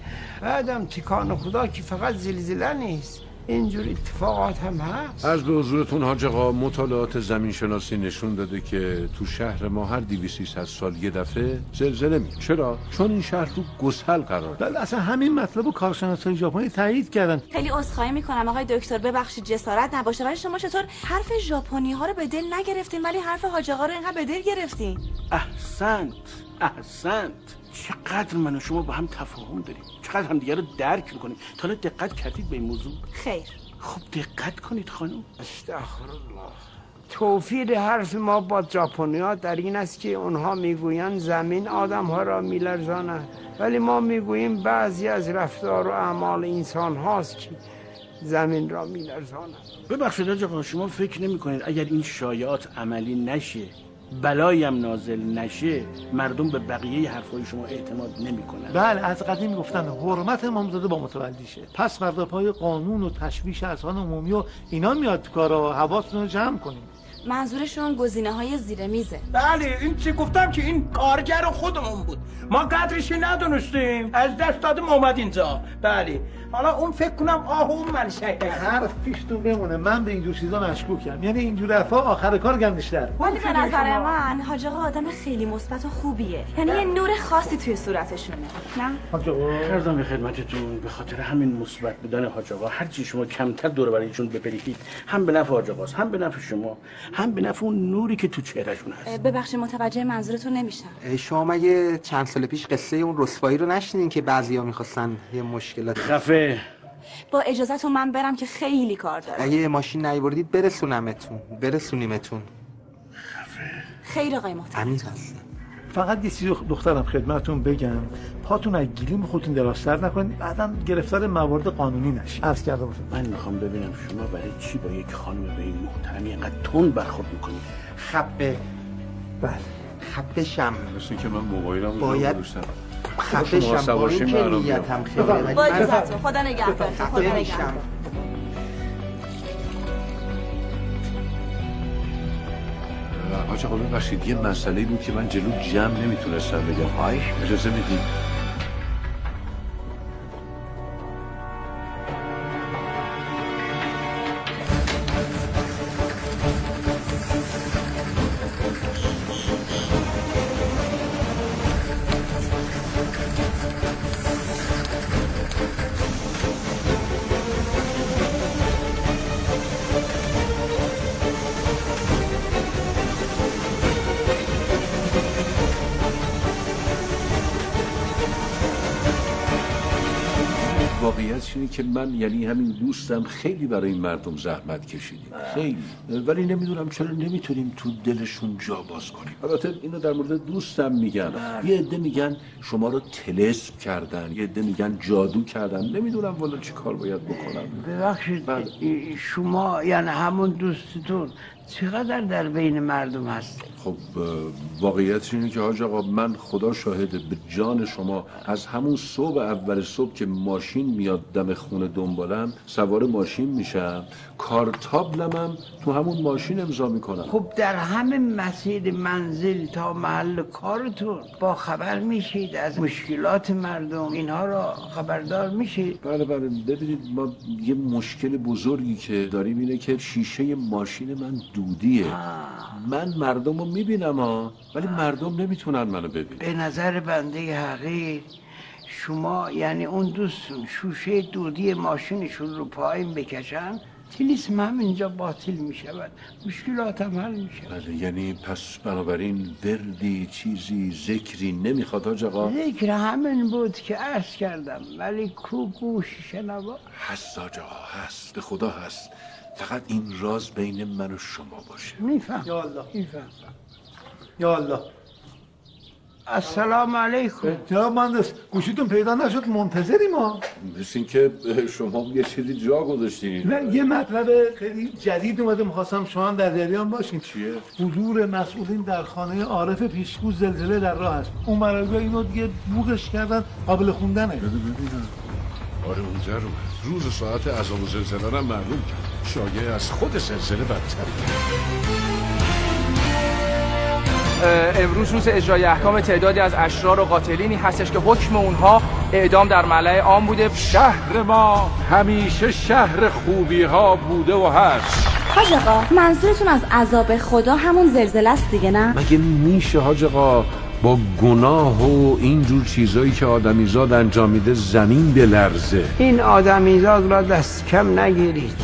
بعدم تکان خدا که فقط زلزله نیست. اینجور اتفاقات هم هست؟ از به حضورتون حاج آقا مطالعات زمین شناسی نشون داده که تو شهر ما هر 200 سال یه دفعه زلزله می چرا؟ چون این شهر تو گسل قرار بله اصلا همین مطلب رو کارشناسای ژاپنی تایید کردن. خیلی عذرخواهی می‌کنم. آقای دکتر ببخشید جسارت نباشه ولی شما چطور حرف ژاپنی ها رو به دل نگرفتین؟ ولی حرف حاج آقا رو اینقدر به دل گرفتین؟ احسنت احسنت. چقدر من و شما با هم تفاهم داریم؟ چقدر هم دیگه رو درک می‌کنیم؟ تا حالا دقت کردید به این موضوع؟ خیر. خب دقت کنید خانم. استغفرالله. توفیر حرف ما با ژاپنیا در این است که اونها می‌گویند زمین آدم ها را میلرزاند. ولی ما می‌گوییم بعضی از رفتار و اعمال انسان هاست که زمین را میلرزاند. ببخشید آقا شما فکر نمی کنید اگر این شایعات عملی نشه بلایی هم نازل نشه مردم به بقیه حرفای شما اعتماد نمی‌کنن. بله از قدیم گفتن حرمت امامزاده با متولیشه. پس فردا پای قانون و تشویش اذهان عمومی و اینا میاد کارا حواستون رو جمع کنیم. منظورشون گزینه های زیر میزه. بله این چی گفتم که این کارگر خودمون بود. ما قدرشی ندونستیم. از دست دادیم اومد اینجا. بله. حالا اون فکر کنم آه اون منشه. حرف پیشتون بمونه. من به اینجور چیزا مشکوکم. یعنی اینجور حرفا آخر کار گندشتر ولی به نظر من حاج آقا آدم خیلی مثبت و خوبیه. یعنی یه نور خاصی توی صورتشونه. نه؟ حاج آقا. کردم خدمتتون به خاطر همین مثبت بودن حاج آقا هر چی شما کمتر دور برایشون بپریخید هم به نفع حاج آقاست هم به نفع شما. هم به نفع اون نوری که تو چهرهشون هست. ببخشید متوجه منظورتون نمیشم. شما مگه چند سال پیش قصه اون رسوایی رو نشنیدین که بعضیا می‌خواستن یه مشکلات خفه با اجازهتون من برم که خیلی کار دارم. اگه ماشین نیوردید برسونمتون برسونیمتون. خیر آقای محترم. امین هست فقط یه چیزی دخترم خدمتتون بگم. پاتون از گلیم خودتون درازتر نکنید بعدا گرفتار موارد قانونی نشید عرض کرده باشم من می‌خوام ببینم شما برای چی با یک خانم به این محترمی اینقدر تون برخورد می‌کنید؟ خبه بله. خبه شم مثل که من موبایلم رو باید- شما شم با این که نیتم. خیلی. خدا نگهدارتون خدا خفه نگهدار. حاج آقا ببخشید یه مسئله بود که من جلو جمع نمی‌تونستم بگم. اجازه می‌دید که من یعنی همین دوستم خیلی برای این مردم زحمت کشیدیم. خیلی. ولی نمی‌دونم چرا نمی‌تونیم تو دلشون جا باز کنیم. البته اینو در مورد دوستم میگن یه عده میگن شما رو تلسم کردن یه عده میگن جادو کردن. نمی‌دونم والا چی کار باید بکنم. ببخشید ای- شما یعنی همون دوستتون چقدر در بین مردم هست؟ خب واقعیت اینه که حاج آقا من خدا شاهده به جان شما از همون صبح اول صبح که ماشین میاد دم خونه دنبالم سوار ماشین میشم کارتابلمم تو همون ماشین امضا می‌کنم. خب در همه مسیر منزل تا محل کارتون با خبر میشید از مشکلات مردم اینها را خبردار میشید؟ بله بله ببینید ما یه مشکل بزرگی که داریم اینه که شیشه ماشین من دودیه. من مردم رو می‌بینم ها ولی مردم نمی‌تونن منو ببینن. به نظر بنده حقیر شما یعنی اون دوستون شوشه دودی ماشینشون رو پایین بکشن تلیسم هم اینجا باطل می شود مشکلات هم حل می شود بله یعنی پس بنابراین وردی چیزی ذکری نمی‌خواد حاج آقا؟ ذکر همین بود که عرض کردم ولی کو گوش شنوا هست آقا هست به خدا هست. فقط این راز بین من و شما باشه. میفهم. یا الله. میفهم. یا الله. السلام علیکم. جناب مهندس گوشیتون پیدا نشد؟ منتظری ما. مثل اینکه شما یه چیزی جا گذاشتین. نه یه مطلب خیلی جدید اومده. می‌خواستم شما هم در جریان باشین. چیه؟ حضور مسئولین در خانه عارف پیشگو زلزله در راه است. اون مرگا اینو دیگه بوغش کردن قابل خوندنه. ببینم آره اونجا رو. روز و ساعت عذاب و زلزله هم معلوم کرد. شایع از خود زلزله بدتر امروز روز اجرای احکام تعدادی از اشرار و قاتلینی هستش که حکم اونها اعدام در ملع عام بوده. شهر ما همیشه شهر خوبی ها بوده و هست. حاج آقا منظورتون از عذاب خدا همون زلزله است دیگه نه؟ مگه میشه حاج آقا؟ با گناه و اینجور چیزایی که آدمیزاد انجام میده زمین بلرزه. این آدمیزاد را دست کم نگیرید.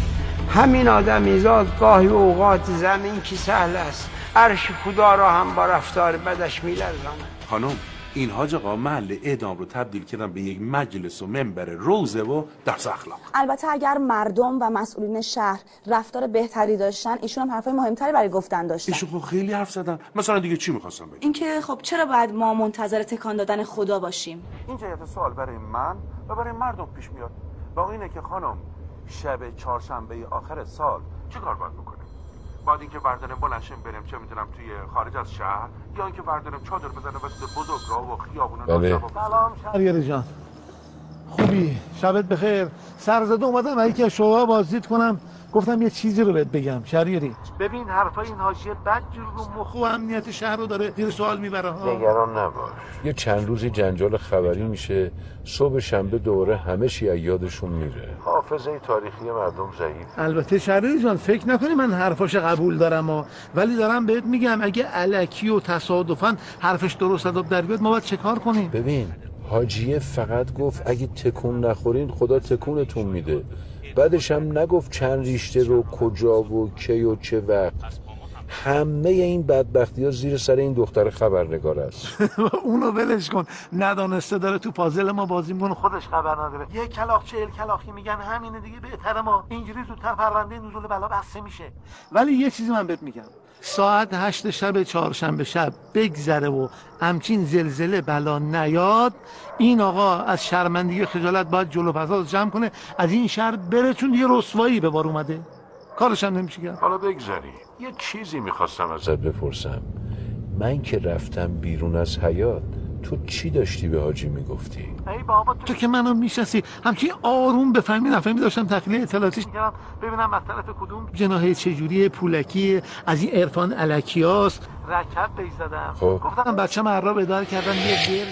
همین آدمیزاد گاهی اوقات زمین که سهل است. عرش خدا را هم با رفتار بدش میلرزاند. خانم این حاج آقا محل اعدام رو تبدیل کردن به یک مجلس و منبر روزه و درس اخلاق. البته اگر مردم و مسئولین شهر رفتار بهتری داشتن ایشون هم حرفای مهمتری برای گفتن داشتن. ایشون خب خیلی حرف زدن. مثلا دیگه چی می‌خواستم بگم؟ اینکه خب چرا باید ما منتظر تکان دادن خدا باشیم؟ این جهت سوال برای من و برای مردم پیش میاد. واقع اینه که خانم شب چهارشنبه آخر سال چی کار باید بکنیم بعد اینکه برداریم بلنشیم بریم چه می‌دونم توی خارج از شهر یا اینکه برداریم چادر بزنیم وسط بزرگ راه و خیابون بله. سلام شهریار جان. خوبی؟ شبت بخیر. سرزده اومدم اگه که شما بازدید کنم. گفتم یه چیزی رو بهت بگم شهریاری ببین حرفای این حاشیه بد جور رو مخ و امنیت شهر رو داره زیر سوال می‌بره. ها نگران نباش. یه چند روزی جنجال خبری میشه صبح شنبه دوره همه شیعه یادشون میره. حافظه تاریخی مردم ضعیف. البته شهریاری جان فکر نکنی من حرفاش قبول دارم ها. ولی دارم بهت میگم اگه علکی و تصادفا حرفش درست ادب در بیاد ما باید چه کار کنیم؟ ببین حاجیه فقط گفت اگه تکون نخورین خدا تکونتون میده. بعدش هم نگفت چند ریشته رو کجا و کی و چه وقت. همه این بدبختی ها زیر سر این دختر خبرنگار است. اونو ولش کن. ندانسته داره تو پازل ما بازی می‌کنه خودش خبر نداره یه کلاخ چهل کلاخی میگن همینه دیگه بهتره ما اینجوری زودتر پرونده نزول بلا بسته میشه. ولی یه چیزی من بهت میگم. ساعت هشت شب چهارشنبه شب بگذره و همچین زلزله بلا نیاد. این آقا از شرمندگی خجالت باید جلو پساز جمع کنه. از این شهر بره چون یه رسوایی به بار اومده. کارش هم نمیشه کرد. حالا بگذاری یه چیزی می‌خواستم ازت بپرسم. من که رفتم بیرون از حیات تو چی داشتی به حاجی می‌گفتی؟ ای بابا تو که منو می‌شناسی. همچین آروم بفهمی. نفهمی داشتم تخلیه اطلاعاتیش. می‌کردم ببینم از طرف کدوم. جناحه چجوری پولکی از این عرفان علکیاست. رکب بیش زدم خب. گفتم بچه من را اداره کردم یه دل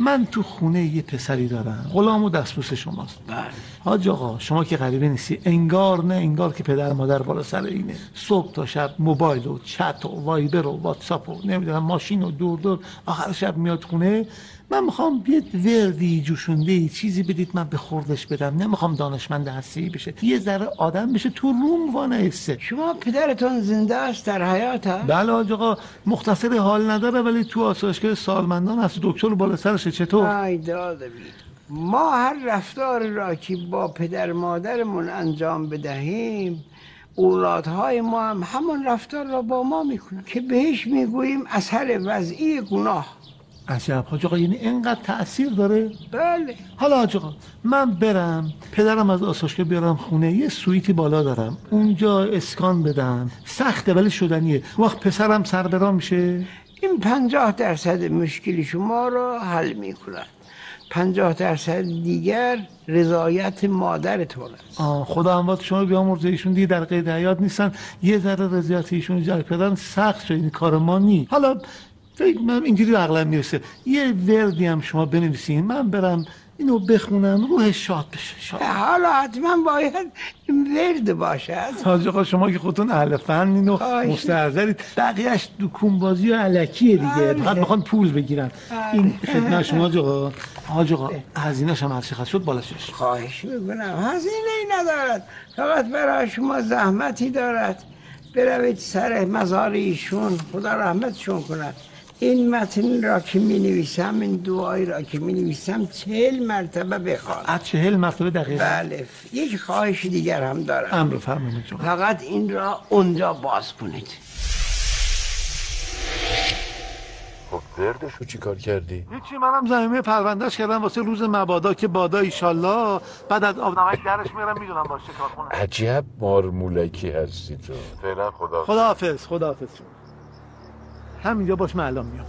من تو خونه یه پسری دارم. غلام و دستبوس شماست. بله. حاج آقا شما که غریبه نیستی انگار نه انگار که پدر مادر بالا سر اینه. صبح تا شب موبایل و چت و وایبر و واتساپ و نمی‌دونم ماشین و دور دور. آخر شب میاد خونه من می‌خوام یه وردی جوشونده ای چیزی بدید من به خوردش بدم. نمی‌خوام دانشمند هستی بشه. یه ذره آدم بشه تو روم وانایسته شما پدرتون زنده است در حیات ها؟ بله آقا مختصر حال نداره ولی تو آسایشگاه سالمندان هست. دکتر بالا سرشه. چطور؟ ای داده بید ما هر رفتار را که با پدر مادرمون انجام بدهیم اولادهای ما هم همون رفتار را با ما می‌کنن. که بهش می‌گوییم اثر وضعی گناه. عجب حاج آقا یعنی اینقدر تاثیر داره؟ بله. حالا حاج آقا من برم پدرم از آسایشگاه بیارم خونه یه سویتی بالا دارم. اونجا اسکان بدم. سخته ولی شدنیه. وقت پسرم سربرا میشه؟ این پنجاه درصد مشکل شما را حل می‌کنن پنجاه درصد دیگر رضایت مادرتون است آه خدا اموات شما بیامرزه ایشون دیگه در قید حیات نیستن. یه ذره رضایت ایشون جلب کردن سخت شد. این کار ما نی. حالا فکر من اینجوری عقلم می‌رسه. یه وردی هم شما بنویسین من برم اینو بخونم روح شاد بشه شاد. حالا حتما باید ورد باشد حاج آقا شما که خودتون اهل فنین و خواهش مستحضرید. بقیهش دکون بازی و علکیه دیگه. بله. فقط می‌خوان پول بگیرن. بله. این خدمت شما حاج آقا حاج آقا هزینه‌ش هم هر چقدر شد بالاشش خواهش می‌کنم. هزینه ای ندارد. فقط برای شما زحمتی دارد. بروید سر مزار ایشون. خدا رحمتشون کند. این متن را که می نویسم این دعایی را که می نویسم چهل مرتبه بخوان. از چهل مرتبه دقیقه بله. یک خواهش دیگر هم دارم. امر فرمایید فقط این را اونجا باز کنید. خب وردش رو چی کار کردی؟ هیچی منم زمینه پروندهش کردم واسه روز مبادا که بادا ایشالله بعد از آب نمک درش میرم می‌دونم باشه کار کنم. عجب مارمولکی هستی تو فعلا خدا خداحافظ خداحافظ. همینجا باش من الان میام.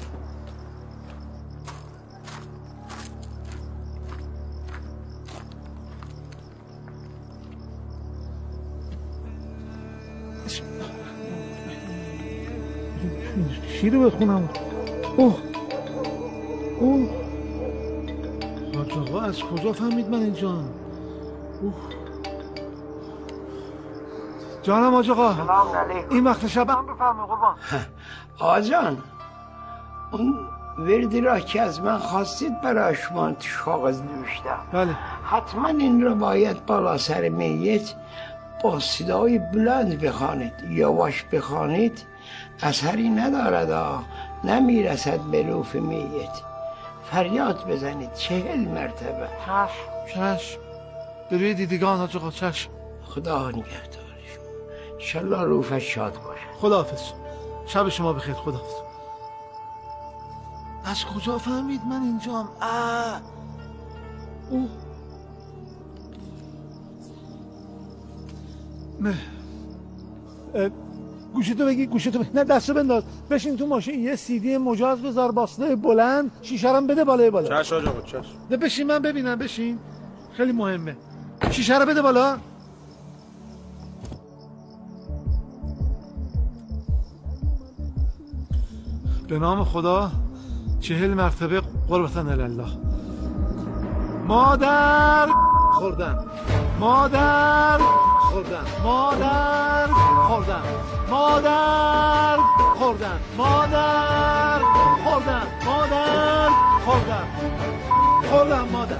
شیر رو بخونم. اوه. اوه. حاج از کجا فهمید من اینجا؟ اوه. جانم حاج آقا. این وقت شب هم بفرمایید قربان. آجان اون وردی را که از من خواستید برای شما تو کاغذ نوشتم. بله. حتما این را باید بالا سر میت با صدای بلند بخوانید یواش بخوانید. اثری ندارد آه نمی‌رسد به روف میت. فریاد بزنید. چهل مرتبه. چشم. چشم. به روی دیدگان حاج آقا چشم. خدا نگهدار. انشالله روفش شاد باشد خداحافظ. شب شما بخیر خداحافظ. از کجا فهمید من اینجام؟ اه نه اه، گوشتو بگی گوشتو بگی. نه دستو بنداز. بشین تو ماشین یه سیدی مجاز بذار با صدای بلند شیشه بده بالای بالا. چش آقا چش نه بشین من ببینم بشین. خیلی مهمه. شیشه رو بده بالا. به نام خدا چهل مرتبه قربتن الله مادر خوردن. مادر خوردن. مادر خوردن. مادر خوردن. مادر خوردن. مادر خوردن. خوردن مادر.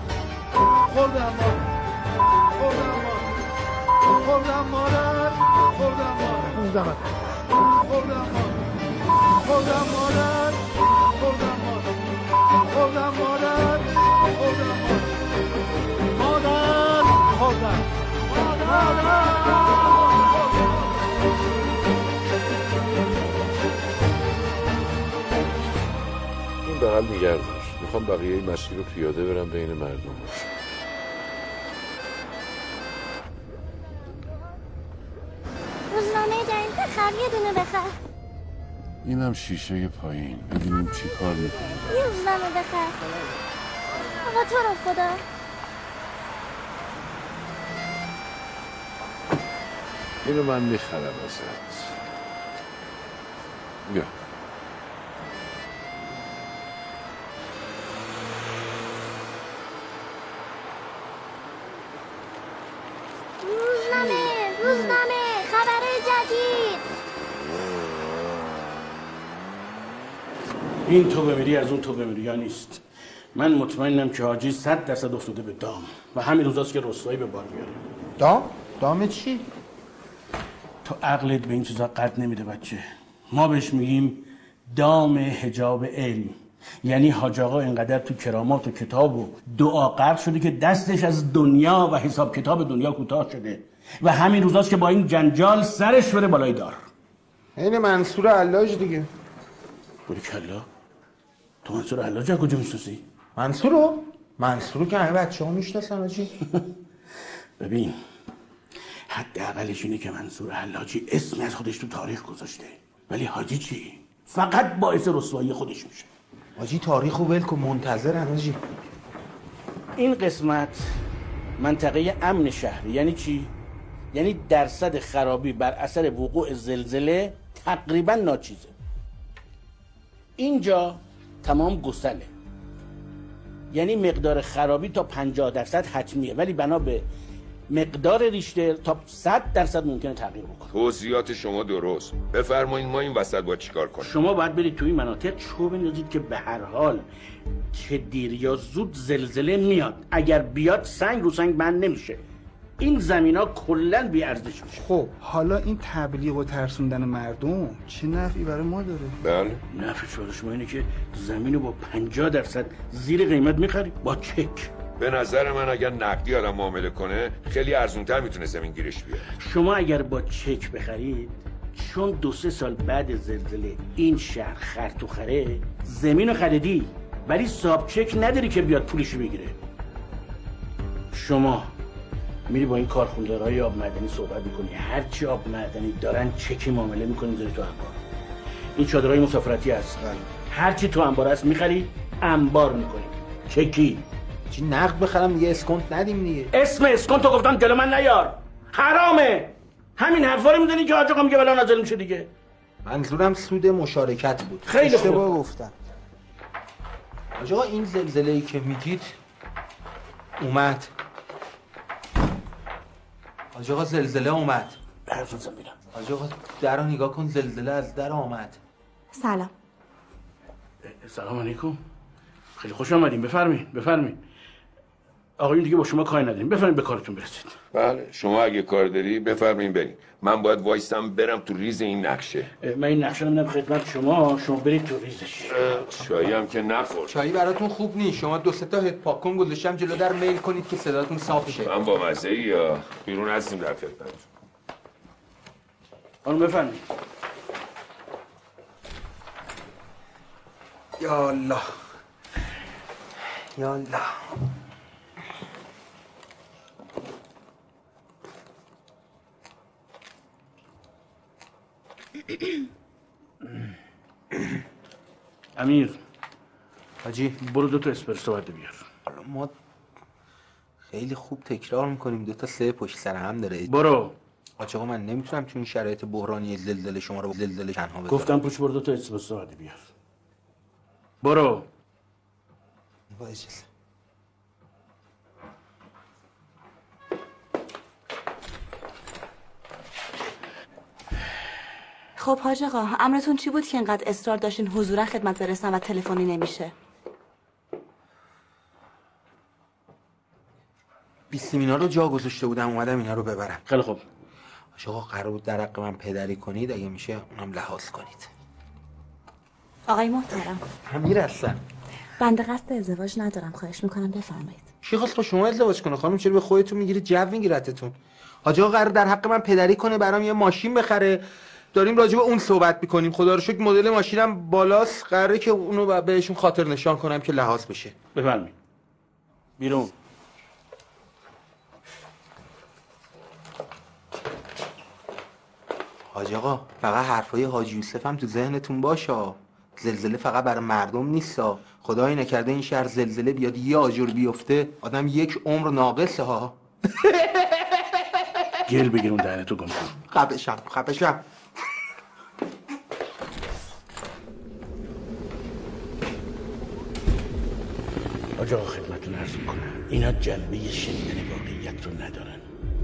خوردن مادر. خوردن مادر. خوردن مادر. خوردن مادر. خوردن مادر. مادر مادر مادر مادر مادر این بغل داشت می‌خوام بقیه مسیر رو پیاده برم بین مردم. روزنامه جدید بخر یه دونه بخر. اینم شیشه پایین. ببینیم چی کار می‌کنه. یه روزنامه بخر. آقا تو رو خدا. اینو من می‌خرم ازت. بیا. این تو بمیری از اون تو بمیری. یا نیست. من مطمئنم که حاجی صد درصد افتاده به دام. و همین روزاست که رسوایی به بار میاره. دام؟ دام چی؟ تو عقلت به این چیزا قد نمیده بچه. ما بهش میگیم دام حجاب علم. یعنی حاج آقا اینقدر تو کرامات و کتاب و دعا غرق شده که دستش از دنیا و حساب کتاب دنیا کوتاه شده. و همین روزاست که با این جنجال سرش بره بالای دار. این منصور علاج دیگه. بوری کلا؟ تو منصور علاج از کجا می‌شناسی؟ منصورو؟ منصورو که همه بچه ها می‌شناسن آجی. ببین حداقلش اینه که منصور حلاجی اسمی از خودش تو تاریخ گذاشته. ولی حاجی چی؟ فقط باعث رسوایی خودش میشه. آجی تاریخو ول کن منتظرن آجی. این قسمت منطقه امن شهری یعنی چی؟ یعنی درصد خرابی بر اثر وقوع زلزله تقریبا ناچیزه. اینجا تمام گسله یعنی مقدار خرابی تا 50 درصد حتمیه. ولی بنا به مقدار ریشتر تا 100 درصد ممکنه تغییر بکنه. توضیحات شما درست. بفرمایید ما این وسط با چیکار کنیم؟ شما باید برید توی این مناطق چوب بندازید که به هر حال چه دیر یا زود زلزله میاد. اگر بیاد سنگ رو سنگ بند نمیشه. این زمین ها کلا بی ارزش میشه. خب حالا این تبلیغ و ترسوندن مردم چه نفعی برای ما داره؟ بله. نفعش برای شما اینه که زمین رو با 50 درصد زیر قیمت می‌خری با چک. به نظر من اگر نقدی آدم معامله کنه خیلی ارزونتر می‌تونه زمین گیرش بیاد شما اگر با چک بخرید چون دو سه سال بعد زلزله این شهر خر تو خره زمین رو خریدی ولی ساب چک نداری که بیاد پولشو بگیره. شما میری با این کارخوندارهای آب معدنی صحبت می‌کنی. هرچی آب معدنی دارن چکی معامله می‌کنی داری تو انبار. این چادرهای مسافرتی هست. هرچی تو انبار هست می‌خری انبار می‌کنی. چکی. چی نقد بخرم؟ یه اسکنت ندیم دیگه. اسم اسکنت تو گفتم جلو من نیار. حرامه. همین حرفا رو می‌دونی که حاج آقا میگه بلا نازل میشه دیگه. منظورم سود مشارکت بود. خیلی خوب. گفتم. حاج آقا این زلزله ای که میگید اومد. حاج آقا زلزله اومد. نزن میرم حاج آقا در نگاه کن زلزله از در آمد. سلام. سلام علیکم. خیلی خوش آمدین. بفرمایید بفرمایید آقایون دیگه با شما کاری نداریم. بفرمایید به کارتون برسید. بله شما اگه کار داری بفرمایید بریم من باید وایستم برم تو ریز این نقشه. من این نقشه رو خدمت شما شما برید تو ریزش. چایی هم که نخور. چایی براتون خوب نیست. شما دو سه تا هد پاکن گذاشتم جلو در میل کنید که صداتون صاف شه. من با مزه یا بیرون هستیم در خدمت خانم بفرمایید. یا الله. یا الله. امیر حاجی برو دو تا اسپرسو بده بیار. ما خیلی خوب تکرار می‌کنیم. دو تا سه پشت سر هم داره. برو. آقا من نمی‌تونم تو این شرایط بحرانی زلزله شما رو زلزله تنها بذارم گفتم پوش برو دو تا اسپرسو بده بیار. برو. با اجازه خب حاج آقا امرتون چی بود که اینقدر اصرار داشتین حضورا خدمت برسن و تلفنی نمیشه؟ بیستیم اینا رو جا گذاشته بودم اومدم اینا رو ببرم. خیلی خوب. آقا قرار بود در حق من پدری کنید اگه میشه اونم لحاظ کنید. آقای محترم. امیر هستم بنده قصد ازدواج ندارم خواهش می‌کنم بفرمایید. کی خواست با شما ازدواج کنه؟ خانم چرا به خودتون می‌گیری؟ جو میگیرتتون. حاج آقا قرار در حق من پدری کنه برام یه ماشین بخره. داریم راجع به اون صحبت می‌کنیم. خدا رو شکر مدل ماشینم بالاست. قراره که اونو بهشون خاطر نشان کنم که لحاظ بشه. بفرمایید. بیرون. حاج آقا فقط حرفای حاج یوسف هم تو ذهنتون باشه. زلزله فقط برای مردم نیستا خدایی نکرده این شهر زلزله بیاد یه آجر بیفته آدم یک عمر ناقصه ها. گل بگیر اون دهنتو گم کن. خفشم خفشم آج آقا خدمتتون عرض می‌کنم؟ اینا جنبه شنیدن واقعیت رو ندارن.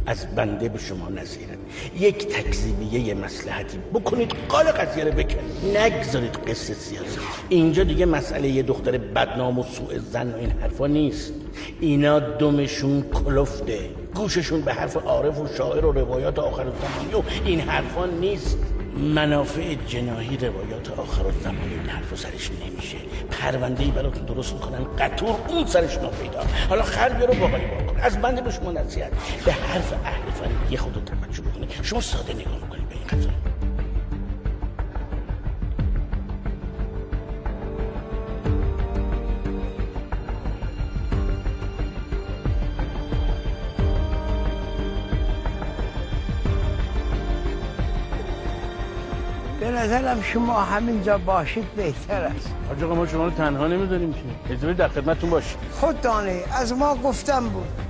از بنده به شما نصیحت یک تکذیبیه یه مسلحتی بکنید قال قضیه رو بکنید نگذارید قصه سیاسی اینجا دیگه مسئله یه دختر بدنام و سوء زن و این حرفا نیست. اینا دمشون کلفته. گوششون به حرف عارف و شاعر و روایات آخر زمانی و این حرفا نیست. منافع جناهی روایات آخر زمان این حرف سرش نمیشه. پرونده ای براتون درست می‌کنن قطور اون سرش ناپیدا حالا خربی رو باقالی کن. از بنده به شما نصیحت. به حرف اهل فن یه خود توجه بکنید. شما ساده نگاه می‌کنید به این قضیه. به نظرم شما همینجا باشید بهتر است. حاج ما شما رو تنها نمی‌ذاریم که. اجازه در خدمتتون باشیم. خود دانه از ما گفتم بود.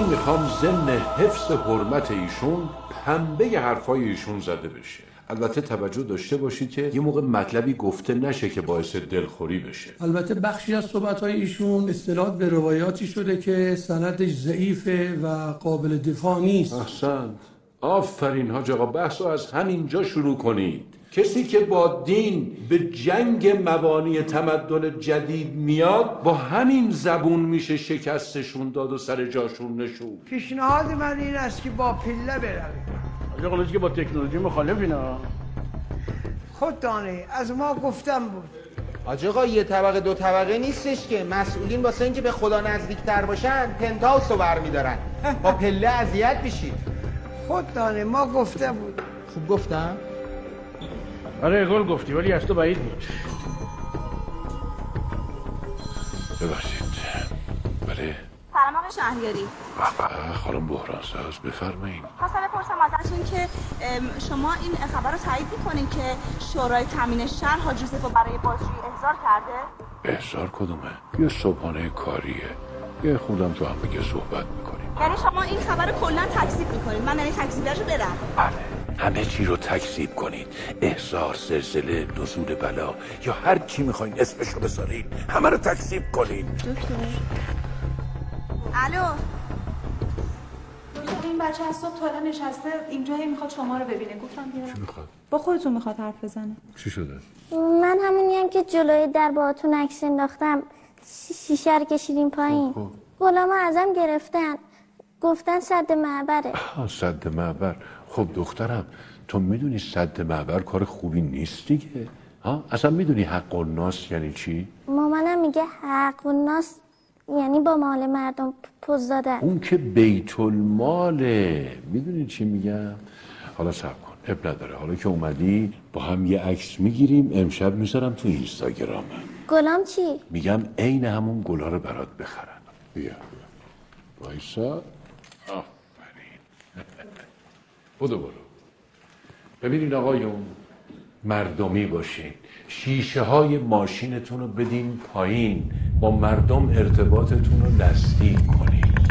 من می‌خوام ضمن حفظ حرمت ایشون پنبه حرفای ایشون زده بشه. البته توجه داشته باشید که یه موقع مطلبی گفته نشه که باعث دلخوری بشه. البته بخشی از صحبت‌های ایشون استناد به روایاتی شده که سندش ضعیفه و قابل دفاع نیست. احسنت. آفرین حاج آقا بحث رو از همینجا شروع کنید. کسی که با دین به جنگ مبانی تمدن جدید میاد با همین زبون میشه شکستشون داد و سر جاشون نشون. پیشنهاد من این است که با پله بروید حاج آقا که با تکنولوژی مخالف اینا؟ خود دانه از ما گفتم بود. حاج آقا یه طبقه دو طبقه نیستش که مسئولین واسه اینکه به خدا نزدیکتر باشن پنتاوس رو برمیدارن. با پله اذیت میشید. خود دانه ما گفته بود. خوب گفتم؟ آره گل گفتی ولی از تو بعید بود. ببخشید. بله. سلام آقای شهریاری. بله خانم بحرانساز بفرمایید خواستم بپرسم ازتون که شما این خبر رو تایید می‌کنین که شورای تامین شهر حاج یوسف رو برای بازجویی احضار کرده؟ احضار کدومه؟ یه صبحانه کاریه. یه خودم تو هم بگه صحبت می‌کنیم. یعنی شما این خبر رو کلا تکذیب می‌کنین. من یعنی تکذیبش رو برم. همه چی رو تکذیب کنید. احضار زلزله نزول بلا یا هر کی می‌خواین اسمش رو بذارین همه رو تکذیب کنید. الو. این بچه از صبح تا نشسته اینجا هی می‌خواد شما رو ببینه. گفتم بیارم. می‌خواد؟ با خودتون می‌خواد حرف بزنه. چی شده؟ من همونیم که جلوی در باهاتون عکس انداختم. شیشه رو کشیدیم پایین. غلام ازم گرفتن. گفتن صد معبره. آه، صد معبر. خب دخترم تو می‌دونی صد معبر کار خوبی نیست دیگه. ها؟ اصلا می‌دونی حق و ناس یعنی چی؟ مامانم میگه حق و ناس یعنی با مال مردم پوز دادن. اون که بیت الماله. می‌دونی چی میگم؟ حالا سب کن اب نداره. حالا که اومدی با هم یه عکس می‌گیریم. امشب می‌ذارم تو اینستاگرامم گلام چی؟ میگم عین همون گلا رو برات بخرن بیا. وایسا آفرین بدو برو. ببینین آقایون مردمی باشین. شیشه های ماشینتون رو بدین پایین. با مردم ارتباطتون رو نزدیک کنین.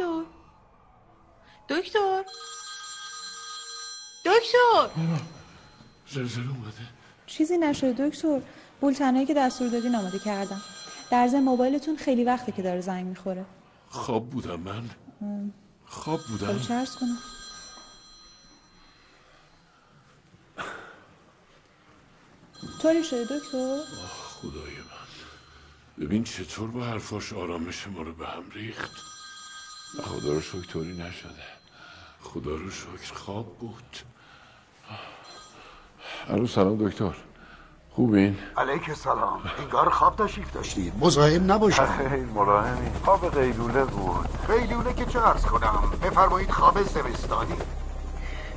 دکتر. دکتر. دکتر. زلزله اومده. چیزی نشده دکتر. بولتنایی که دستور دادین آماده کردم. در ضمن موبایلتون خیلی وقته که داره زنگ می‌خوره. خواب بودم من. خواب بودم. خب کنم. طوری شده دکتر؟ خدای من. ببین چطور با حرفاش آرامش ما رو به هم ریخت. خدا رو شکر طوری نشده. خدا رو شکر. خواب بود. الو سلام دکتر. خوبین؟ علیک سلام انگار خواب تشریف داشتید مزاحم نباشید خیلی مراهمی خواب قیلوله بود. قیلوله که چه عرض کنم؟ بفرمایید خواب زمستانی.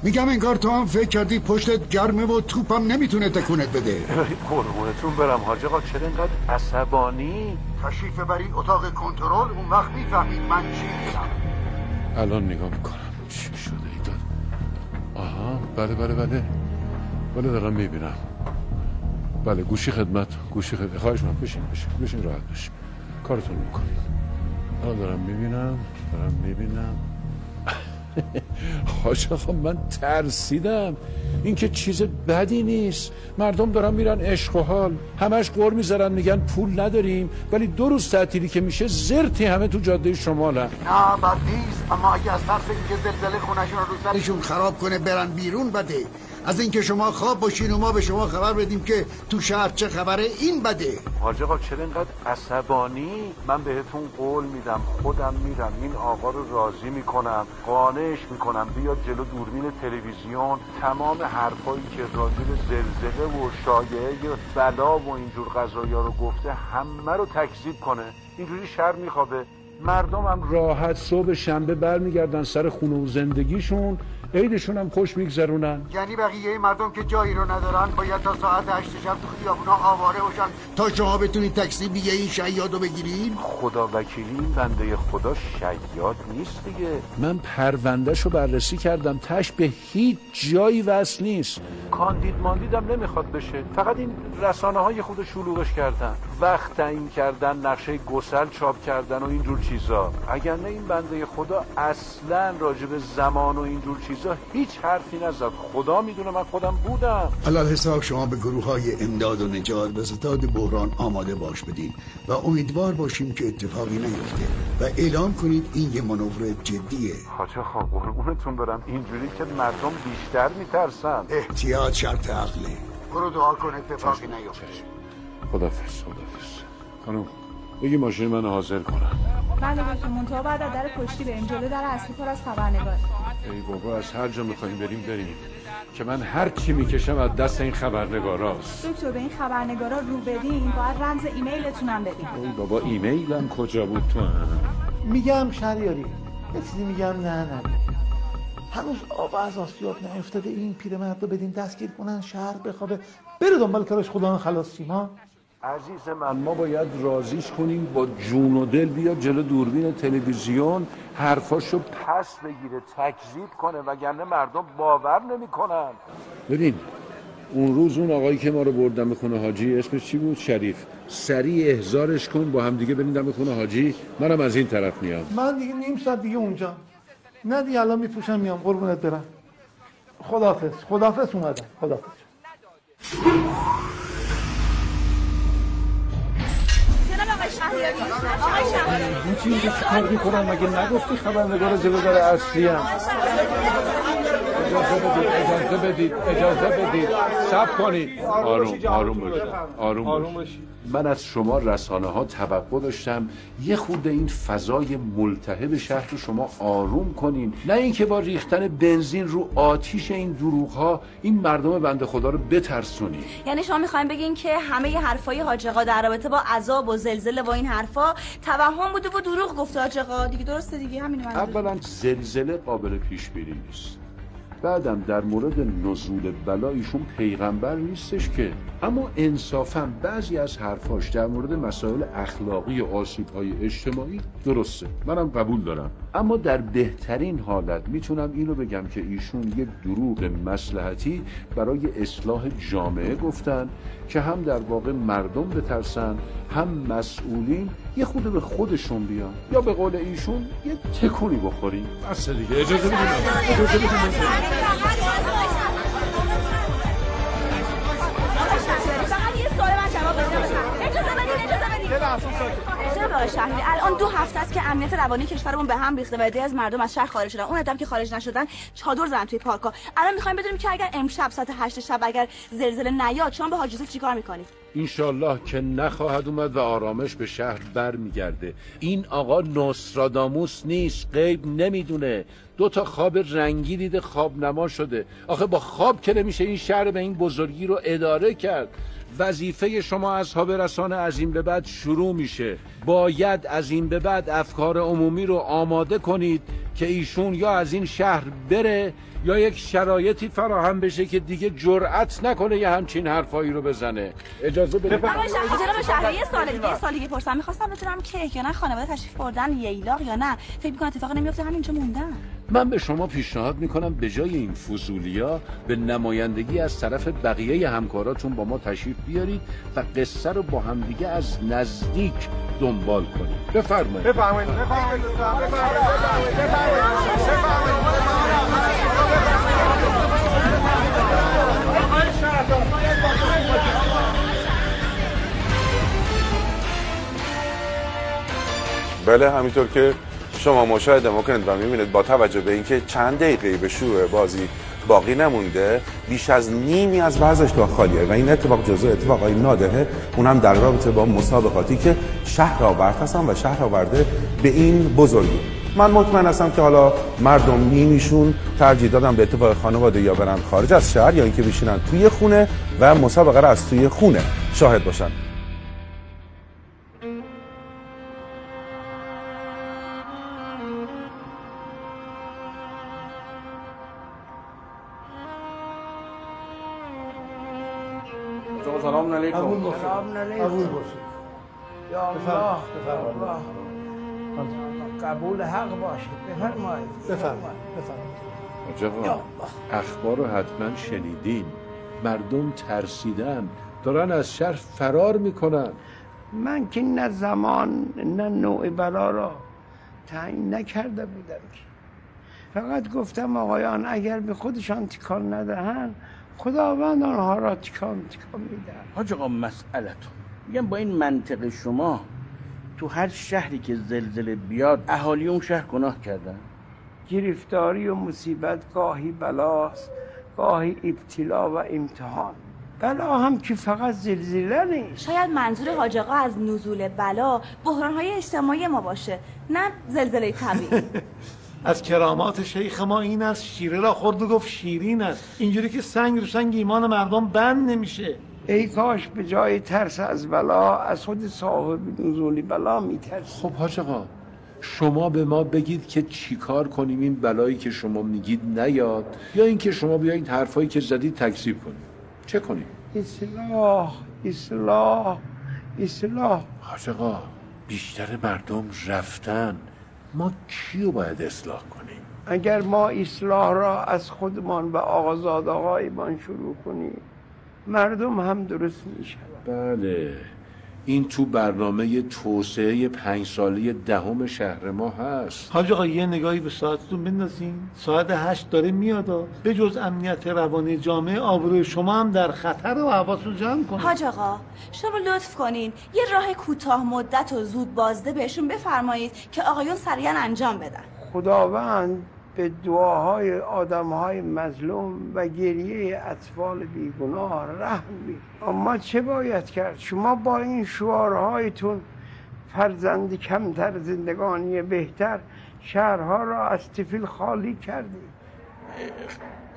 میگم انگار تو هم فکر کردی پشتت گرمه و توپم نمی‌تونه تکونت بده. قربونتون برم حاج آقا چرا اینقدر عصبانی؟ تشریف ببرید اتاق کنترل اون وقت می‌فهمید من چی میگم. الان نگاه می‌کنم چی شده ای داد. آها بله بله بله. بله دارم می‌بینم. بله گوشی خدمت گوشی خدمت. خواهش من بشین بشین بشین راحت بشین. کارتون می‌کنیم الان دارم می‌بینم دارم می‌بینم. حاج آقا من ترسیدم. این که چیز بدی نیست. مردم دارن میرن عشق و حال. همش قور می‌ذارن میگن پول نداریم. ولی دو روز تعطیلی که میشه زرتی همه تو جاده شمالن. نه بد نیست. اما اگه از ترس اینکه زلزله خونشون رو خراب کنه برن بیرون بده. از اینکه شما خواب باشین و ما به شما خبر بدیم که تو شهر چه خبره این بده. حاج آقا چرا اینقدر عصبانی؟ من بهتون قول میدم خودم میرم این آقا رو راضی می‌کنم قانعش می‌کنم. بیاد جلو دوربین تلویزیون تمام حرفایی که راجع زلزله و شایعه بلا و اینجور قضایا رو گفته همه رو تکذیب کنه. اینجوری شهر میخوابه. مردم هم راحت صبح شنبه برمیگردن سر خونه و زندگیشون. عیدشون هم خوش میگذرونن. یعنی بقیه مردم که جایی رو ندارن باید تا ساعت هشت شب تو خیابونا آواره باشن. تا شما بتونید تاکسی بیه این شیاد رو بگیرین خدا وکیلی این بنده خدا شیاد نیست دیگه. من پروندهش رو بررسی کردم تش به هیچ جایی وصل نیست. کاندید ماندیدم نمی‌خواد بشه. فقط این رسانه های خود شلوغش کردن. وقت تعیین کردن نقشه گسل چاپ کردن و اینجور چیزا. اگر نه این بنده خدا اصلا راجب زمان و اینجور چیزا هیچ حرفی نزد. خدا می‌دونه من خودم بودم. علال حساب شما به گروه های امداد و نجات به ستاد بحران آماده باش بدین و امیدوار باشیم که اتفاقی نیفته و اعلام کنید این یه منور جدیه. حاج آقا قربونتون برم. اینجوری که مردم بیشتر میترسن. احتیاط شرط عقله. برو دعا کن اتفاقی نیفته. خدافز خدافز خانم. بگی ماشین من حاضر کنم بله دکتر منتها بعد از در پشتی بریم جلو در اصلی پر از خبرنگار. ای بابا از هر جا می‌خوایم بریم بریم. که من هر چی می‌کشم از دست این خبرنگاراست. دکتر به این خبرنگارا رو بدین باید رمز ایمیلتونم بدین. ای بابا ایمیلم کجا بود تو هم؟ میگم شهریاری یه چیزی میگم نه نه. هنوز آب از آسیاب نیفتاده. این پیرمرد رو بدین دستگیر کنن شهر بخوابه. بره دنبال کارش خدا خلاص شیما عزیز من ما باید رازیش کنیم با جون و دل بیاد جلو دوربین تلویزیون حرفاشو پس بگیره تکذیب کنه وگرنه مردم باور نمی‌کنن. ببین اون روز اون آقایی که ما رو بردم به خونه حاجی اسمش چی بود؟ شریف. سریع احزارش کن با هم دیگه بریم دم خونه حاجی. منم از این طرف میام. من دیگه نیم ساعت دیگه اونجا. نه دیگه الان میپوشم میام. قربونت برم. خدافز خدافز اومدم. خدافز این چیزی که چیکار می‌کنم مگه نگفتی خبرنگار جلو در اصلی هم اجازه بدید اجازه بدید اجازه بدید سب کنید آروم آروم باشید. آروم باشید. من از شما رسانه ها توقع داشتم یه خورده این فضای ملتهب شهر رو شما آروم کنین. نه اینکه با ریختن بنزین رو آتیش این دروغ ها این مردم بنده خدا رو بترسونی یعنی شما می‌خواین بگین که همه ی حرفای حاج آقا در رابطه با عذاب و زلزله و این حرفا توهم بوده و دروغ گفته. حاج آقا دیگه درسته دیگه همین من اولا زلزله قابل پیش بینی نیست. بعدم در مورد نزول بلا ایشون پیغمبر نیستش که. اما انصافا بعضی از حرفاش در مورد مسائل اخلاقی و آسیب های اجتماعی درسته. منم قبول دارم. اما در بهترین حالت می‌تونم اینو بگم که ایشون یک دروغ مسلحتی برای اصلاح جامعه گفتن که هم در واقع مردم بترسن هم مسئولین یه خود به خودشون بیان. یا به قول ایشون یه تکونی بخوریم. بس دیگه اجازه بدید شهری؟ الان دو هفته است که امنیت روانی کشورمون به هم ریخته و عده‌ای از مردم از شهر خارج شدن. اون عده‌ام که خارج نشدن چادر زدن توی پارک‌ها الان می‌خوایم بدونیم که اگر امشب ساعت 8 شب اگر زلزله نیاد شما به حاج چیکار می‌کنید؟ انشالله که نخواهد اومد و آرامش به شهر بر میگرده این آقا نوستراداموس نیست غیب نمی‌دونه. دو تا خواب رنگی دیده خواب نما شده. آخه با خواب که نمیشه این شهر به این بزرگی رو اداره کرد. وظیفه شما اصحاب رسانه از این به بعد شروع میشه. باید از این به بعد افکار عمومی رو آماده کنید که ایشون یا از این شهر بره یا یک شرایطی فراهم بشه که دیگه جرأت نکنه یه همچین حرفایی رو بزنه. اجازه بدید. جناب شهری یه سوال دیگه سوال دیگه پرسم می‌خواستم بدونم که یا نه خانواده تشریف بردن ییلاق یا نه؟ فکر می‌کنم اتفاقی نمیفته همینجا موندن. من به شما پیشنهاد می‌کنم به جای این فضولیا به نمایندگی از طرف بقیه همکاراتون با ما تشریف بیارید و قصه رو با همدیگه از نزدیک دنبال کنید. بفرمایید. بفرمایید. بله همینطور که شما مشاهده می‌کنید و می‌بینید با توجه به اینکه چند دقیقه به شروع بازی باقی نمونده بیش از نیمی از ورزشگاه خالیه و این اتفاق جزو اتفاقای نادره اون هم در رابطه با مسابقاتی که شهر آورد هستن و شهر آورده به این بزرگی. من مطمئن هستم که حالا مردم نیمیشون ترجیح دادن به اتفاق خانواده یا برن خارج از شهر یا اینکه بشینن توی خونه و مسابقه را از توی خونه شاهد باشن. علیکم قبول باشه. سلام علیکم. قبول باشه. یا الله. قبول حق باشه. بفرمایید. بفرمایید. بفرمایید. اخبار رو حتما شنیدین. مردم ترسیدن. دارن از شهر فرار می‌کنن. من که نه زمان نه نوع بلا را تعیین نکرده بودم که. فقط گفتم آقایان اگر به خودشان تکان ندهند خداوند آنها را تکان تکان می‌دهد؟ حاج آقا مسئلتون. میگم با این منطق شما تو هر شهری که زلزله بیاد اهالی اون شهر گناه کردن. گرفتاری و مصیبت گاهی بلاست گاهی ابتلا و امتحان. بلا هم که فقط زلزله نیست. شاید منظور حاج آقا از نزول بلا بحران‌های اجتماعی ما باشه نه زلزله طبیعی. از کرامات شیخ ما این است شیره را خورد و گفت شیرین است. اینجوری که سنگ رو سنگ ایمان مردم بند نمیشه. ای کاش به جای ترس از بلا از خود صاحب نزول بلا میترس خب حاج آقا شما به ما بگید که چیکار کنیم؟ این بلایی که شما میگید نیاد یا اینکه شما بیایید حرفایی که زدید تکذیب کنید چه کنیم؟ اصلاح اصلاح اصلاح. حاج آقا بیشتر مردم رفتن. ما کیو باید اصلاح کنیم؟ اگر ما اصلاح را از خودمان و آقازاد آقایمان شروع کنیم مردم هم درست میشن. بله. این تو برنامه توسعه پنج ساله دهم شهر ما هست. حاج آقا یه نگاهی به ساعتتون بندازین. ساعت هشت داره میاد به جز امنیت روانی جامعه آبروی شما هم در خطر و حواستون جمع کنید. حاج آقا شما لطف کنین. یه راه کوتاه مدت و زود بازده بهشون بفرمایید که آقایون سریعا انجام بدن. خداوند به دعاهای آدمهای مظلوم و گریه اطفال بیگناه رحم می اما چه باید کرد؟ شما با این شعارهایتون فرزند کمتر زندگانی بهتر شهرها را از تفیل خالی کردید.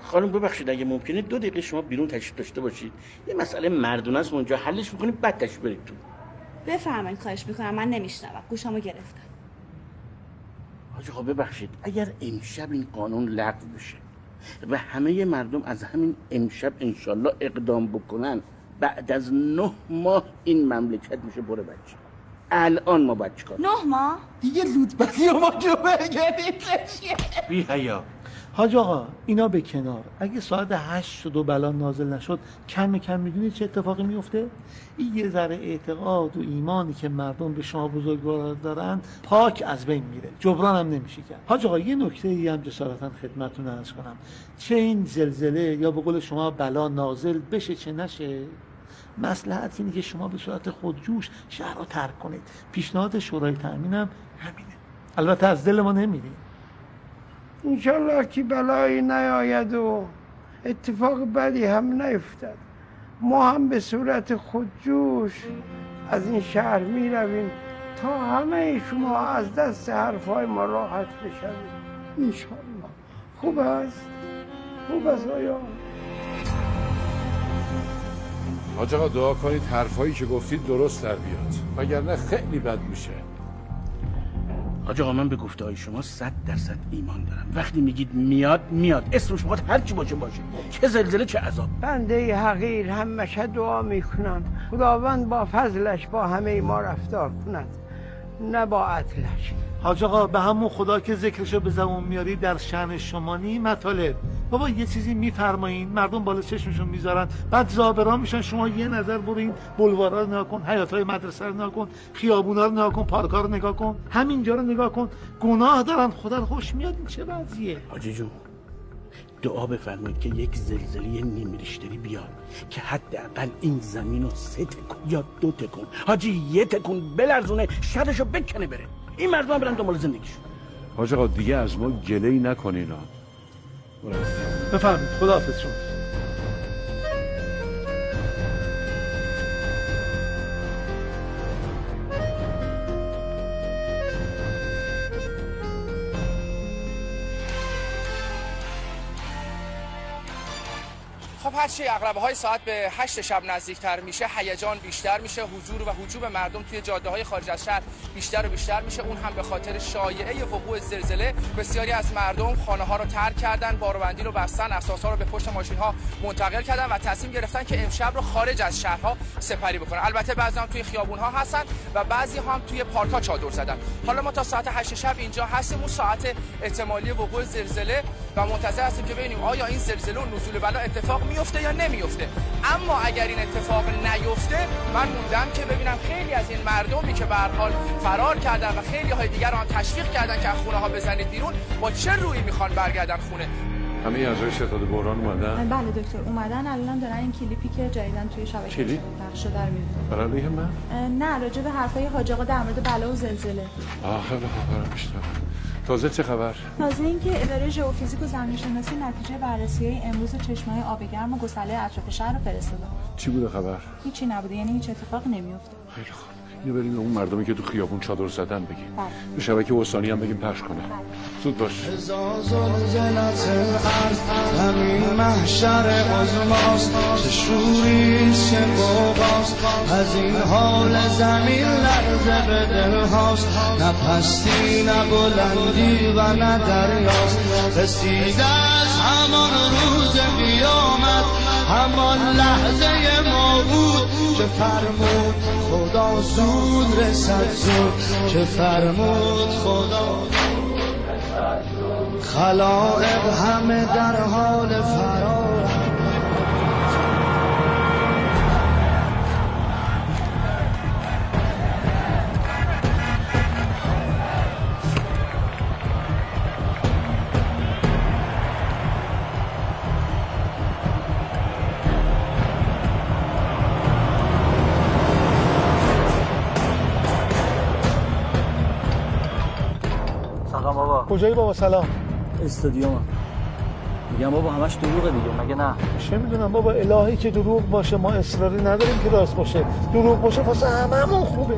خانم ببخشید اگه ممکنه دو دقیقه شما بیرون تشریف داشته باشید. یه مسئله مردونه است اونجا حلش می‌کنید بعد تشریف برید تو. بفرمایید خواهش می‌کنم من نمیشنوم. گوشامو گرفتم. حاج آقا ببخشید اگر امشب این قانون لغو بشه و همه مردم از همین امشب انشالله اقدام بکنن بعد از نه ماه این مملکت میشه بره بچه. الان ما باید چیکار نه ماه؟ دیگه لطفی ما جو بگردید بی حیا حاج آقا اینا به کنار. اگه ساعت هشت شد و بلا نازل نشد کم کم می‌دونید چه اتفاقی میفته این یه ذره اعتقاد و ایمانی که مردم به شما بزرگوار دارن پاک از بین میره. جبران هم نمیشه کرد. حاج آقا یه نکته ای هم جسارتا خدمتتون عرض کنم. چه این زلزله یا به قول شما بلا نازل بشه چه نشه؟ مسلحت اینه که شما به صورت خودجوش شهر رو ترک کنید. پیشنهاد شورای تأمین هم همینه. البته از دل ما نمیریم. انشالله که بلایی نیاید و اتفاق بدی هم نیفتد. ما هم به صورت خودجوش از این شهر می رویم تا همه شما از دست حرفای ما راحت بشوید. انشالله. خوب است؟ خوب است آیا؟ دعا کنید حرفایی که گفتید درست در بیاد. وگرنه خیلی بد میشه. حاج آقا من به گفته های شما صد درصد ایمان دارم. وقتی میگید میاد میاد. اسمش بخواد هر چی باشه باشه. چه زلزله چه عذاب. بنده حقیر همشه دعا می‌کنم. خداوند با فضلش با همه ما رفتار کند نه با عدلش. حاج آقا به همون خدا که ذکرشو به زبون میاری در شن شما نی مطالب بابا یه چیزی میفرمایین. مردم بالا چشمشون می‌ذارن. بعد زابران میشن. شما یه نظر برو این بلوارا رو نگاه کن. حیاتای مدرسه رو نگاه کن. خیابونا رو نگاه کن. پارکا رو نگاه کن. همینجا رو نگاه کن. گناه دارن. خدا رو خوش میاد. این چه وضعیه؟ حاجی جون دعا بفرمایید که یک زلزله نیم ریشتری بیاد که حداقل این زمین رو سه تکون یا دو تکون حاجی یه تکون بلرزونه شرشو بکنه بره. این مردم برن دنبال زندگیشون. حاج آقا دیگه از ما گله نکنین ها بفرمایید. خداحافظ شما. هرچی اقربه های ساعت به هشت شب نزدیکتر میشه هیجان بیشتر میشه حضور و هجوم مردم توی جاده های خارج از شهر بیشتر و بیشتر میشه. اون هم به خاطر شایعه وقوع زلزله. بسیاری از مردم خانه ها رو ترک کردن باروبندی رو بستن اساس ها رو به پشت ماشین ها منتقل کردن و تصمیم گرفتن که امشب رو خارج از شهرها سپری بکنن. البته بعضی هم توی خیابون ها هستن و بعضی هم توی پارک ها چادر زدن. حالا ما تا ساعت 8 شب اینجا هستیم. اون ساعت احتمالی وقوع زلزله و منتظر هستیم که ببینیم آیا این زلزله و نزول بلا اتفاق میفته یا نمیفته. اما اگر این اتفاق نیفته من موندم که ببینم خیلی از این مردمی که به حال فرار کردن و خیلی های دیگر رو هم تشویق کردن که از خونه ها بزنید بیرون با چه روی می‌خوان برگردن خونه؟ همه اعضای ستاد بحران اومدن؟ بله دکتر. اومدن الان دارن این کلیپی که جدیدن توی شبکه کلیپ؟ پخش شده رو می‌بینن. برای من؟ نه راجع به حرفای حاج آقا در مورد بلا و زلزله. آه خیلی خوب برام بیشتر تازه چه خبر؟ تازه اینکه اداره ژئوفیزیک و زمین‌شناسی نتیجه بررسی امروز چشمه‌های آب گرم و گسله اطراف شهر رو فرستاده. چی بوده خبر؟ هیچی نبوده یعنی هیچ اتفاق نمیفته خیلی خوب. اینو بریم به اون مردمی که تو خیابون چادر زدن بگیم. بله. به شبکه وسانی هم بگیم پخش کنه. زود باش. همین محشر عظماست. چه شوریست چه قوقاست از این حال زمین لرزه به دلهاست نه پستی نه بلندی و نه دریاست. رسید از همان روز قیامت همان لحظه ما بود. که فرمود خدا زود رسد زود. که فرمود خدا خلائق همه در حال فرار. کجایی بابا؟ سلام. استادیوم. میگم بابا همش دروغه دیگه مگه نه؟ چه می‌دونم بابا الهی که دروغ باشه ما اصراری نداریم که راست باشه. دروغ باشه واسه هممون خوبه.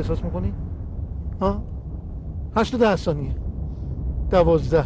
احساس می‌کنی؟ ها؟ هشت و ده ثانیه دوازده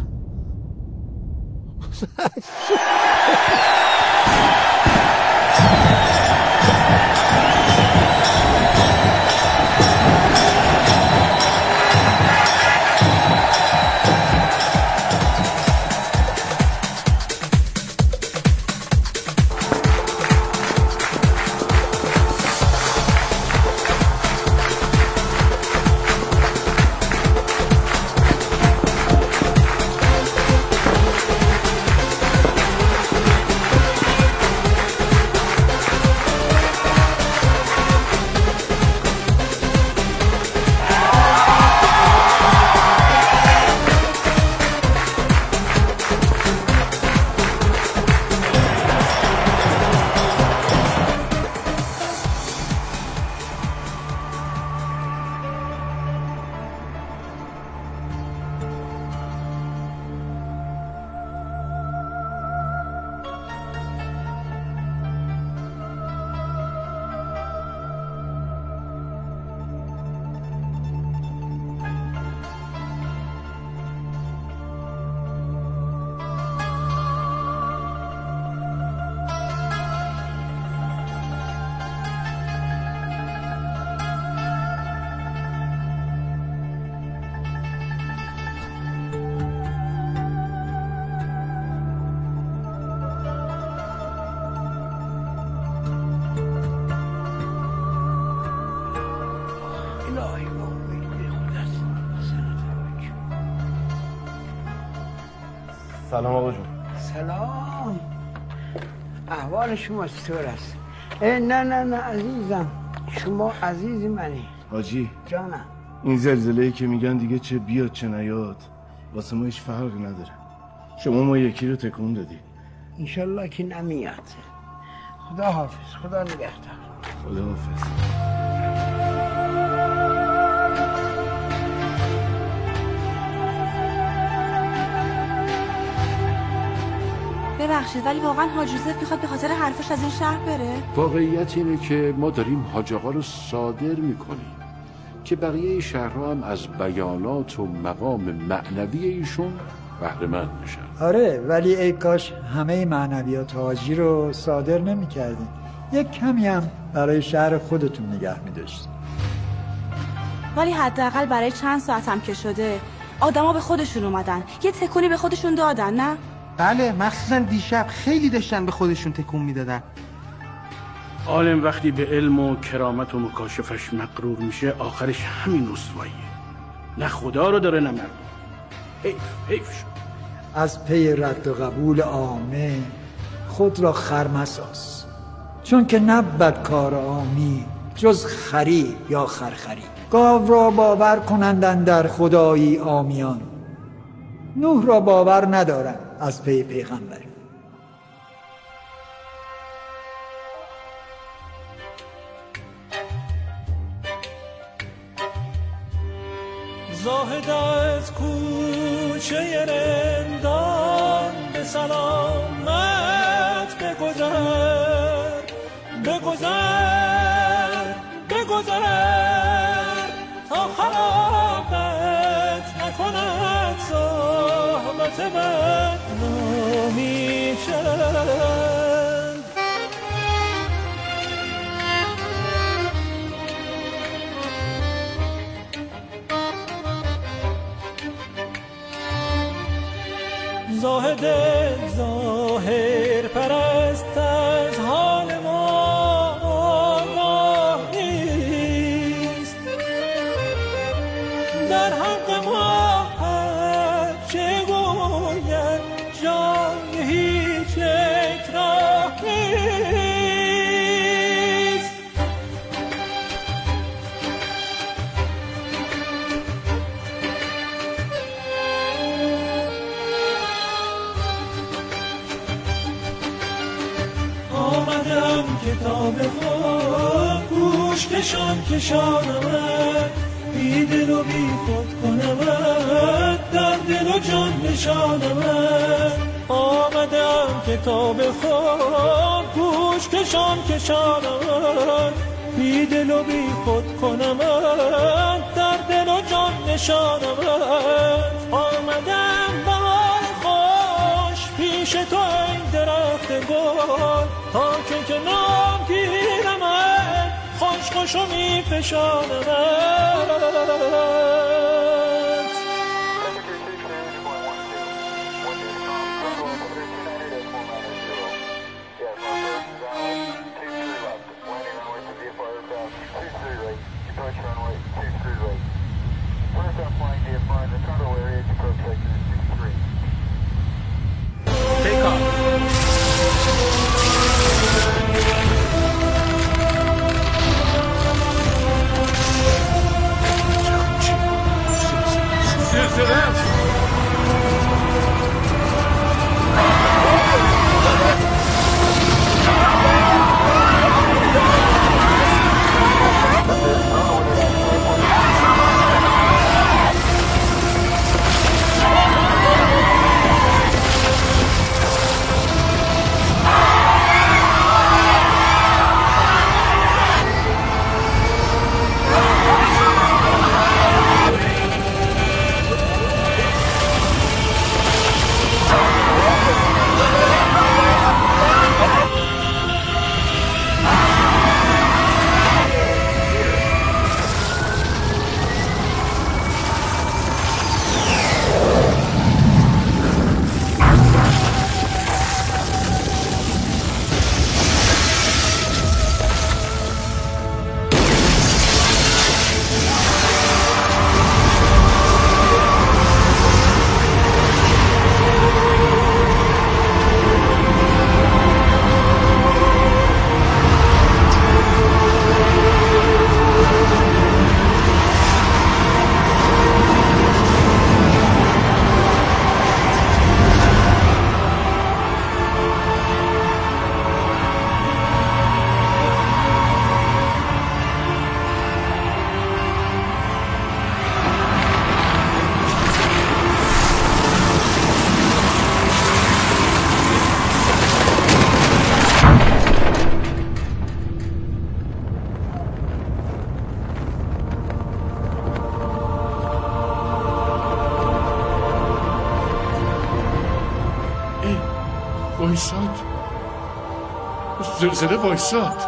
شما چطور است. نه نه نه عزیزم. شما عزیز منی. حاجی. جانم. این زلزله ای که میگن دیگه چه بیاد چه نیاد واسه ما هیچ فرقی نداره. شما ما یکی رو تکون دادی. انشالله که نمیاد. خدا حافظ خدا نگهدار. خدا حافظ ببخشید ولی واقعا حاج یوسف می‌خواد به خاطر حرفش از این شهر بره. واقعیت اینه که ما داریم حاج آقا رو صادر می‌کنیم که بقیه شهرها هم از بیانات و مقام معنوی ایشون بهره مند بشن. آره ولی ای کاش همه معنویات حاجی رو صادر نمی کردیم. یک کمی هم برای شهر خودتون نگه می داشتیم ولی حداقل برای چند ساعت هم که شده آدما به خودشون اومدن. یه تکونی به خودشون دادن نه؟ بله مخصوصا دیشب خیلی داشتن به خودشون تکون می‌دادن. عالم وقتی به علم و کرامت و مکاشفش مقرور میشه آخرش همین رسواییه نه خدا رو داره نه مردم. حیف حیف شد از پی رد و قبول عامه خود را خرمساز چون که نبود کار عامی جز خری یا خرخری. گاو را باور کنندن در خدایی آمیان. نوح را باور ندارند. از پی پیغمبر. زاهد از کوچه رندان به سلامت بگذر بگذر بگذر تا خرابت نکند صحبت بد نمی‌شد کشانمت بی دل و بی خود کنمت در دل و جان نشانمت. آمدم کتاب خود گوش کشان کشانمت بی دل و بی خود کنمت در دل و جان نشانمت. آمدم بهار خوش پیش تو این درخت گل تا که گیرمت خوش خوش و می Take سلسله زلزله وایساد